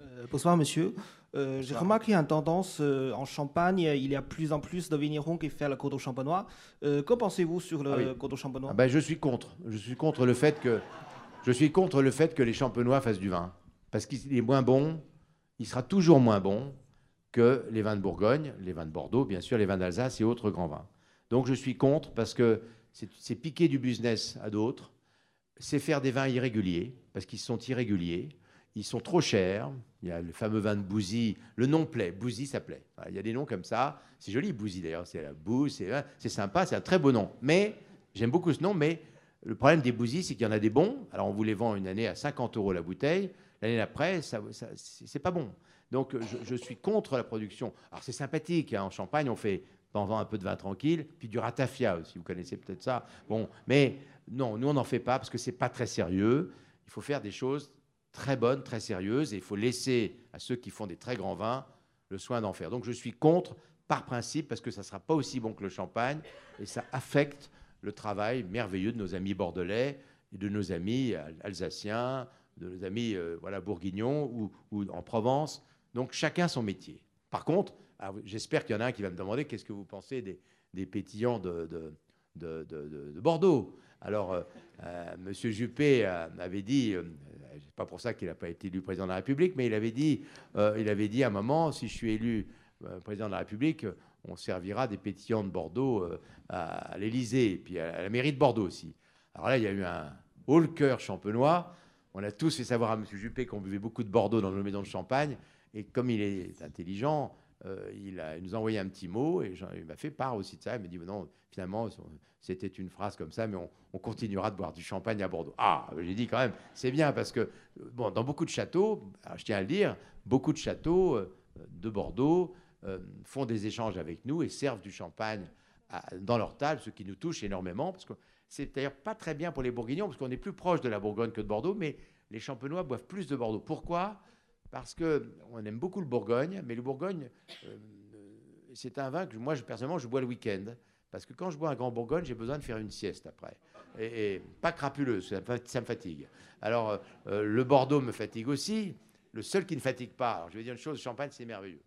Euh, bonsoir, monsieur. Euh, j'ai remarqué une tendance euh, en Champagne. Il y a plus en plus de vignerons qui font le coteau champenois. que pensez-vous sur le ah coteau champenois? Ah ben, Je suis contre. Je suis contre le fait que je suis contre le fait que les champenois fassent du vin, parce qu'il est moins bon. Il sera toujours moins bon que les vins de Bourgogne, les vins de Bordeaux, bien sûr, les vins d'Alsace et autres grands vins. Donc je suis contre parce que c'est piquer du business à d'autres, c'est faire des vins irréguliers, parce qu'ils sont irréguliers, ils sont trop chers. Il y a le fameux vin de Bouzy, le nom plaît, Bouzy ça plaît. Il y a des noms comme ça, c'est joli Bouzy d'ailleurs, c'est la boue, c'est sympa, c'est un très beau nom. Mais j'aime beaucoup ce nom, mais le problème des Bouzy, c'est qu'il y en a des bons. Alors on vous les vend une année à 50 euros la bouteille, l'année d'après, ça, ça c'est pas bon. Donc je, suis contre la production. Alors c'est sympathique, hein, en Champagne, on fait pendant un peu de vin tranquille, puis du ratafia aussi, vous connaissez peut-être ça. Bon, mais non, nous on n'en fait pas parce que c'est pas très sérieux. Il faut faire des choses très bonnes, très sérieuses, et il faut laisser à ceux qui font des très grands vins le soin d'en faire. Donc je suis contre par principe parce que ça ne sera pas aussi bon que le champagne et ça affecte le travail merveilleux de nos amis bordelais de nos amis alsaciens, de nos amis euh, voilà, bourguignons ou en Provence. Donc chacun son métier. Par contre, j'espère qu'il y en a un qui va me demander qu'est-ce que vous pensez des, pétillants de, Bordeaux? Alors, euh, euh, M. Juppé euh, avait dit, c'est pas pour ça qu'il n'a pas été élu président de la République, mais il avait dit, il avait dit à un moment, si je suis élu président de la République, on servira des pétillants de Bordeaux à, l'Élysée, et puis à, la mairie de Bordeaux aussi. Alors là, il y a eu un haut le cœur champenois. On a tous fait savoir à M. Juppé qu'on buvait beaucoup de Bordeaux dans nos maisons de champagne. Et comme il est intelligent, euh, il, a, nous a envoyé un petit mot et il m'a fait part aussi de ça. Il m'a dit non, finalement, c'était une phrase comme ça, mais on, continuera de boire du champagne à Bordeaux. Ah, j'ai dit quand même, c'est bien parce que bon, dans beaucoup de châteaux, je tiens à le dire, beaucoup de châteaux euh, de Bordeaux euh, font des échanges avec nous et servent du champagne dans leur table, ce qui nous touche énormément parce que c'est d'ailleurs pas très bien pour les Bourguignons parce qu'on est plus proche de la Bourgogne que de Bordeaux, mais les Champenois boivent plus de Bordeaux. Pourquoi? Parce qu'on aime beaucoup le Bourgogne, mais le Bourgogne euh, c'est un vin que moi, personnellement, je bois le week-end. Parce que quand je bois un Grand Bourgogne, j'ai besoin de faire une sieste après. Et, pas crapuleux, ça, me fatigue. Alors, euh, le Bordeaux me fatigue aussi. Le seul qui ne fatigue pas, alors je vais dire une chose, le champagne, c'est merveilleux.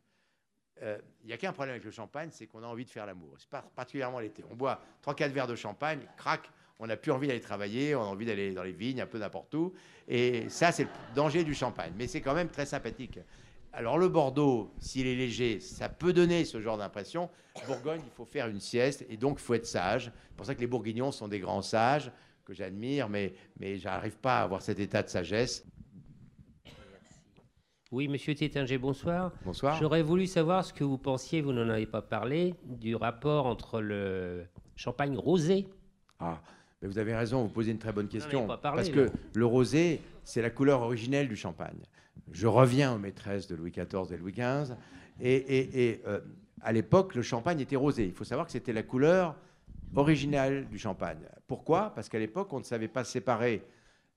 Euh, il n'y a qu'un problème avec le champagne, c'est qu'on a envie de faire l'amour. C'est particulièrement l'été. On boit 3-4 verres de champagne, crac, on n'a plus envie d'aller travailler, on a envie d'aller dans les vignes, un peu n'importe où. Et ça, c'est le danger du champagne. Mais c'est quand même très sympathique. Alors le Bordeaux, s'il est léger, ça peut donner ce genre d'impression. Bourgogne, il faut faire une sieste et donc il faut être sage. C'est pour ça que les Bourguignons sont des grands sages que j'admire, mais, mais j'arrive pas à avoir cet état de sagesse. Oui, monsieur Tétinger, bonsoir. Bonsoir. J'aurais voulu savoir ce que vous pensiez, vous n'en avez pas parlé, du rapport entre le champagne rosé. Ah, mais vous avez raison, vous posez une très bonne question. parce que le rosé, c'est la couleur originelle du champagne je reviens aux maîtresses de Louis XIV et Louis XV. Et, euh, à l'époque, le champagne était rosé. Il faut savoir que c'était la couleur originale du champagne. Pourquoi? Parce qu'à l'époque, on ne savait pas séparer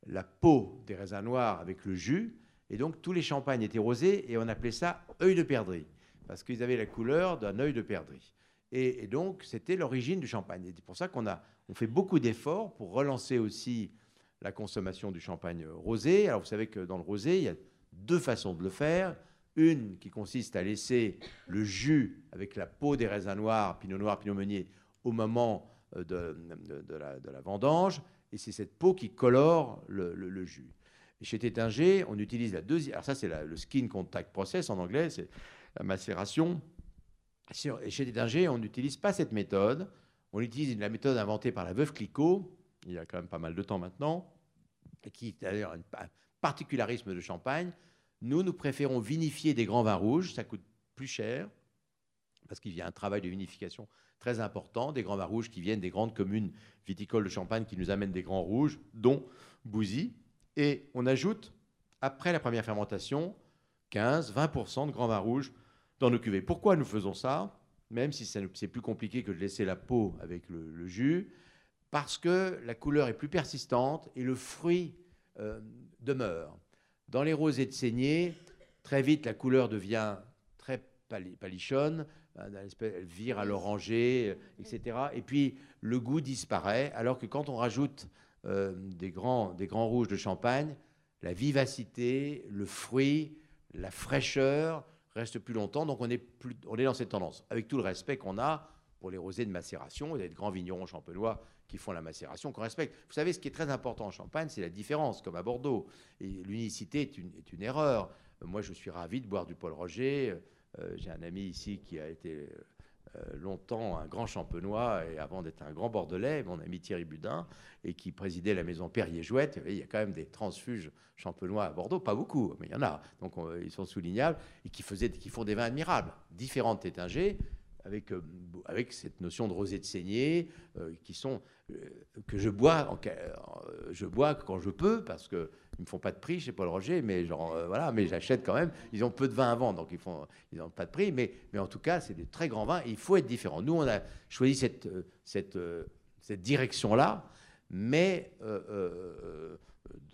la peau des raisins noirs avec le jus. Et donc, tous les champagnes étaient rosés et on appelait ça œil de perdrix. Parce qu'ils avaient la couleur d'un œil de perdrix. Et, donc, c'était l'origine du champagne. C'est pour ça qu'on a on fait beaucoup d'efforts pour relancer aussi la consommation du champagne rosé. Alors, vous savez que dans le rosé, il y a deux façons de le faire. Une qui consiste à laisser le jus avec la peau des raisins noirs, pinot noir, pinot meunier, au moment euh, de, la, vendange. Et c'est cette peau qui colore le, jus. Et chez Tétinger, on utilise la deuxième. Alors, ça, c'est le skin contact process en anglais, c'est la macération. Chez Tétinger, on n'utilise pas cette méthode. On utilise la méthode inventée par la veuve Clicquot, il y a quand même pas mal de temps maintenant, et qui d'ailleurs un particularisme de Champagne, nous, nous préférons vinifier des grands vins rouges, ça coûte plus cher, parce qu'il y a un travail de vinification très important, des grands vins rouges qui viennent des grandes communes viticoles de Champagne qui nous amènent des grands rouges, dont Bouzy. Et on ajoute, après la première fermentation, 15-20% de grands vins rouges dans nos cuvées. Pourquoi nous faisons ça Même si c'est plus compliqué que de laisser la peau avec le, jus, parce que la couleur est plus persistante et le fruit euh, demeure. Dans les rosés de saignée, très vite, la couleur devient très palichonne, elle vire à l'oranger, euh, etc. Et puis, le goût disparaît, alors que quand on rajoute euh, des, grands, des grands rouges de champagne, la vivacité, le fruit, la fraîcheur restent plus longtemps. Donc, on est, plus, on est dans cette tendance, avec tout le respect qu'on a pour les rosés de macération. Il y a de grands vignerons champenois qui font la macération, qu'on respecte. Vous savez, ce qui est très important en Champagne, c'est la différence, comme à Bordeaux. Et l'unicité est une, est une, erreur. Moi, je suis ravi de boire du Paul Roger. Euh, j'ai un ami ici qui a été euh, longtemps un grand champenois et avant d'être un grand bordelais, mon ami Thierry Budin, et qui présidait la maison Perrier-Jouette. Il y a quand même des transfuges champenois à Bordeaux, pas beaucoup, mais il y en a. Donc ils sont soulignables et qui, faisaient, qui font des vins admirables, différents de Tétinger, avec, euh, avec cette notion de rosée de saignée, euh, qui sont, euh, que je bois, je bois quand je peux, parce qu'ils ne me font pas de prix chez Paul Roger, mais, voilà, mais j'achète quand même. Ils ont peu de vin à vendre, donc ils n'ont pas de prix, mais, en tout cas, c'est des très grands vins, il faut être différent. Nous, on a choisi cette, cette direction-là, mais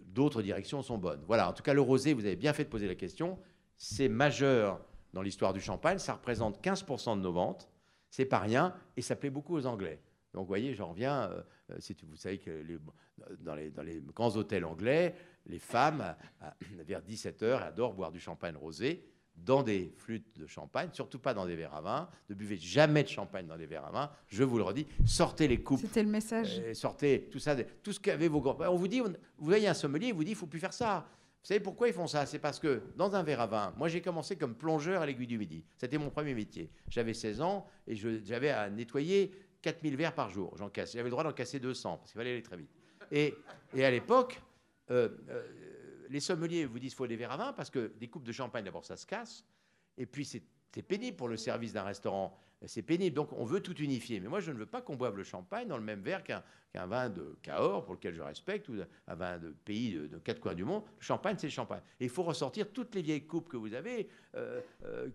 d'autres directions sont bonnes. Voilà, en tout cas, le rosé, vous avez bien fait de poser la question, c'est majeur dans l'histoire du champagne. Ça représente 15% de nos ventes. C'est pas rien et ça plaît beaucoup aux Anglais. Donc, vous voyez, j'en reviens. Euh, euh, si vous savez que dans, les, dans, les, grands hôtels anglais, les femmes, vers 17h, adorent boire du champagne rosé dans des flûtes de champagne, surtout pas dans des verres à vin. Ne buvez jamais de champagne dans des verres à vin. Je vous le redis, sortez les coupes. C'était le message. Euh, sortez tout ça, tout ce qu'avaient vos grands. On vous dit, vous voyez un sommelier, il vous dit, il faut plus faire ça. Vous savez pourquoi ils font ça? C'est parce que dans un verre à vin, moi j'ai commencé comme plongeur à l'aiguille du midi. C'était mon premier métier. J'avais 16 ans et j'avais à nettoyer 4000 verres par jour. J'en J'avais le droit d'en casser 200 parce qu'il fallait aller très vite. Et, à l'époque, euh, euh, les sommeliers vous disent faut des verres à vin parce que des coupes de champagne, d'abord ça se casse. Et puis c'est pénible pour le service d'un restaurant c'est pénible. Donc on veut tout unifier. Mais moi, je ne veux pas qu'on boive le champagne dans le même verre qu'un vin de Cahors, pour lequel je respecte, ou un vin de pays de, quatre coins du monde. Le champagne, c'est le champagne. Et il faut ressortir toutes les vieilles coupes que vous avez,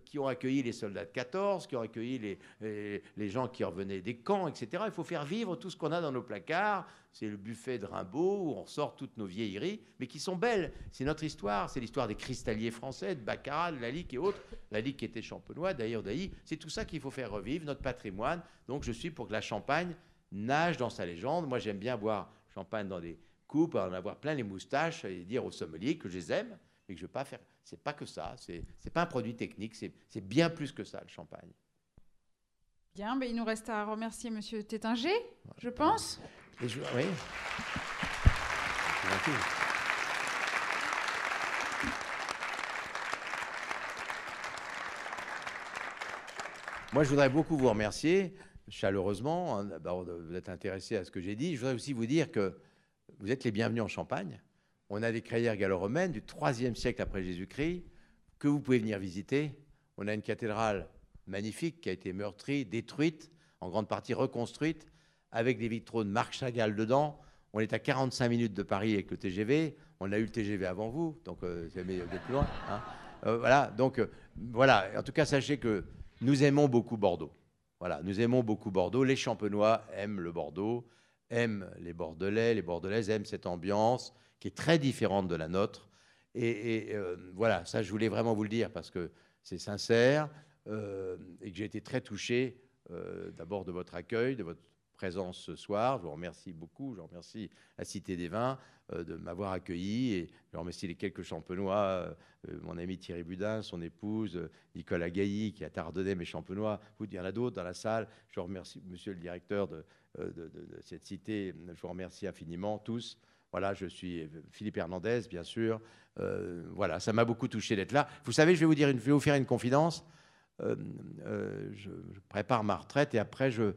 qui ont accueilli les soldats de 14, qui ont accueilli les, les, gens qui revenaient des camps, etc. Il faut faire vivre tout ce qu'on a dans nos placards. C'est le buffet de Rimbaud, où on sort toutes nos vieilleries, mais qui sont belles. C'est notre histoire. C'est l'histoire des cristalliers français, de Baccarat, de Lalique et autres. Lalique était champenois, d'ailleurs, d'ailleurs. C'est tout ça qu'il faut faire revivre, notre patrimoine. Donc je suis pour que la Champagne nage dans sa légende. Moi, j'aime bien boire champagne dans des coupes, en avoir plein les moustaches et dire aux sommeliers que je les aime, mais que je ne veux pas faire. C'est pas que ça. C'est n'est pas un produit technique. C'est bien plus que ça, le champagne. Bien, mais il nous reste à remercier Monsieur Tétinger, je pense. Et je, oui. Moi, je voudrais beaucoup vous remercier chaleureusement hein, d'abord vous êtes intéressé à ce que j'ai dit. Je voudrais aussi vous dire que vous êtes les bienvenus en Champagne. On a des crayères gallo-romaines du IIIe siècle après Jésus-Christ que vous pouvez venir visiter. On a une cathédrale magnifique qui a été meurtrie, détruite, en grande partie reconstruite, avec des vitraux de Marc Chagall dedans. On est à 45 minutes de Paris avec le TGV. On a eu le TGV avant vous, donc euh, c'est mieux plus loin. Hein. Euh, voilà, donc euh, voilà. En tout cas, sachez que nous aimons beaucoup Bordeaux. Voilà, nous aimons beaucoup Bordeaux. Les Champenois aiment le Bordeaux, aiment les Bordelais, les Bordelaises aiment cette ambiance qui est très différente de la nôtre. Et, euh, voilà, ça, je voulais vraiment vous le dire parce que c'est sincère euh, et que j'ai été très touché euh, d'abord de votre accueil, de votre présence ce soir. Je vous remercie beaucoup. Je remercie la Cité des Vins de m'avoir accueilli. Et je remercie les quelques champenois, mon ami Thierry Budin, son épouse, Nicolas Gailly, qui a tardonné mes champenois. Il y en a d'autres dans la salle. Je remercie monsieur le directeur de, cette cité. Je vous remercie infiniment tous. Voilà, je suis Philippe Hernandez, bien sûr. voilà, ça m'a beaucoup touché d'être là. Vous savez, je vais vous, dire je vais vous faire une confidence. je, prépare ma retraite et après, je,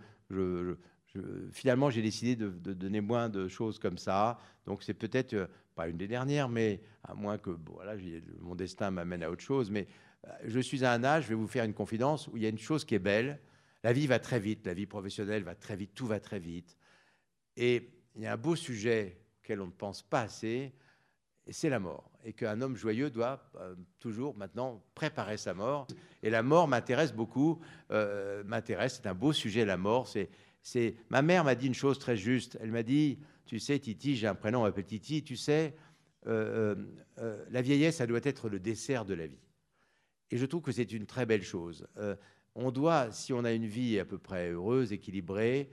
finalement, j'ai décidé de, donner moins de choses comme ça. Donc, c'est peut-être euh, pas une des dernières, mais à moins que voilà, mon destin m'amène à autre chose. Mais euh, je suis à un âge, je vais vous faire une confidence, où il y a une chose qui est belle. La vie va très vite, la vie professionnelle va très vite, tout va très vite. Et il y a un beau sujet auquel on ne pense pas assez, c'est la mort. Et qu'un homme joyeux doit euh, toujours maintenant préparer sa mort. Et la mort m'intéresse beaucoup, m'intéresse, c'est un beau sujet, la mort. C'est ma mère m'a dit une chose très juste. Elle m'a dit, tu sais, Titi, j'ai un prénom, petit Titi, tu sais, euh, euh, euh, la vieillesse, ça doit être le dessert de la vie. Et je trouve que c'est une très belle chose. on doit, si on a une vie à peu près heureuse, équilibrée,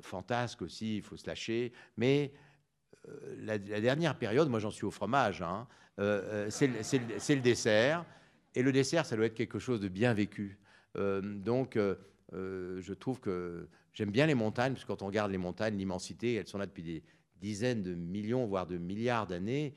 fantasque aussi, il faut se lâcher, mais la, dernière période, moi j'en suis au fromage, hein, c'est le dessert. Et le dessert, ça doit être quelque chose de bien vécu. donc, je trouve que J'aime bien les montagnes, parce que quand on regarde les montagnes, l'immensité, elles sont là depuis des dizaines de millions, voire de milliards d'années.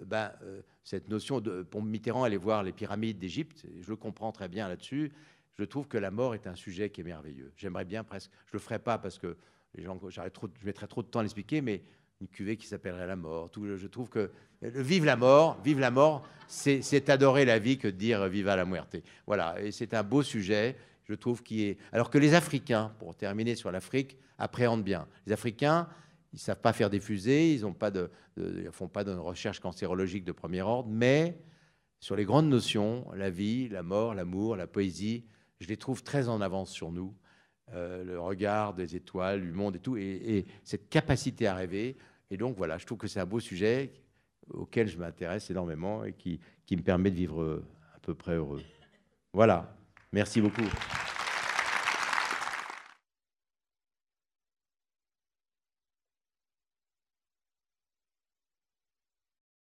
Euh, ben, euh, cette notion de, pour Mitterrand, aller voir les pyramides d'Égypte, je le comprends très bien là-dessus. Je trouve que la mort est un sujet qui est merveilleux. J'aimerais bien presque, je le ferai pas parce que les gens, trop, je mettrais trop de temps à l'expliquer, mais une cuvée qui s'appellerait la mort. Je trouve que vive la mort, vive la mort, c'est adorer la vie que de dire viva la muerte. Voilà, et c'est un beau sujet je trouve, qui est. Alors que les Africains, pour terminer sur l'Afrique, appréhendent bien. Les Africains, ils ne savent pas faire des fusées, ils ne font pas de recherche cancérologique de premier ordre, mais sur les grandes notions, la vie, la mort, l'amour, la poésie, je les trouve très en avance sur nous. Euh, le regard des étoiles, du monde et tout, et, cette capacité à rêver. Et donc voilà, je trouve que c'est un beau sujet auquel je m'intéresse énormément et qui, qui me permet de vivre à peu près heureux. Voilà. Merci beaucoup.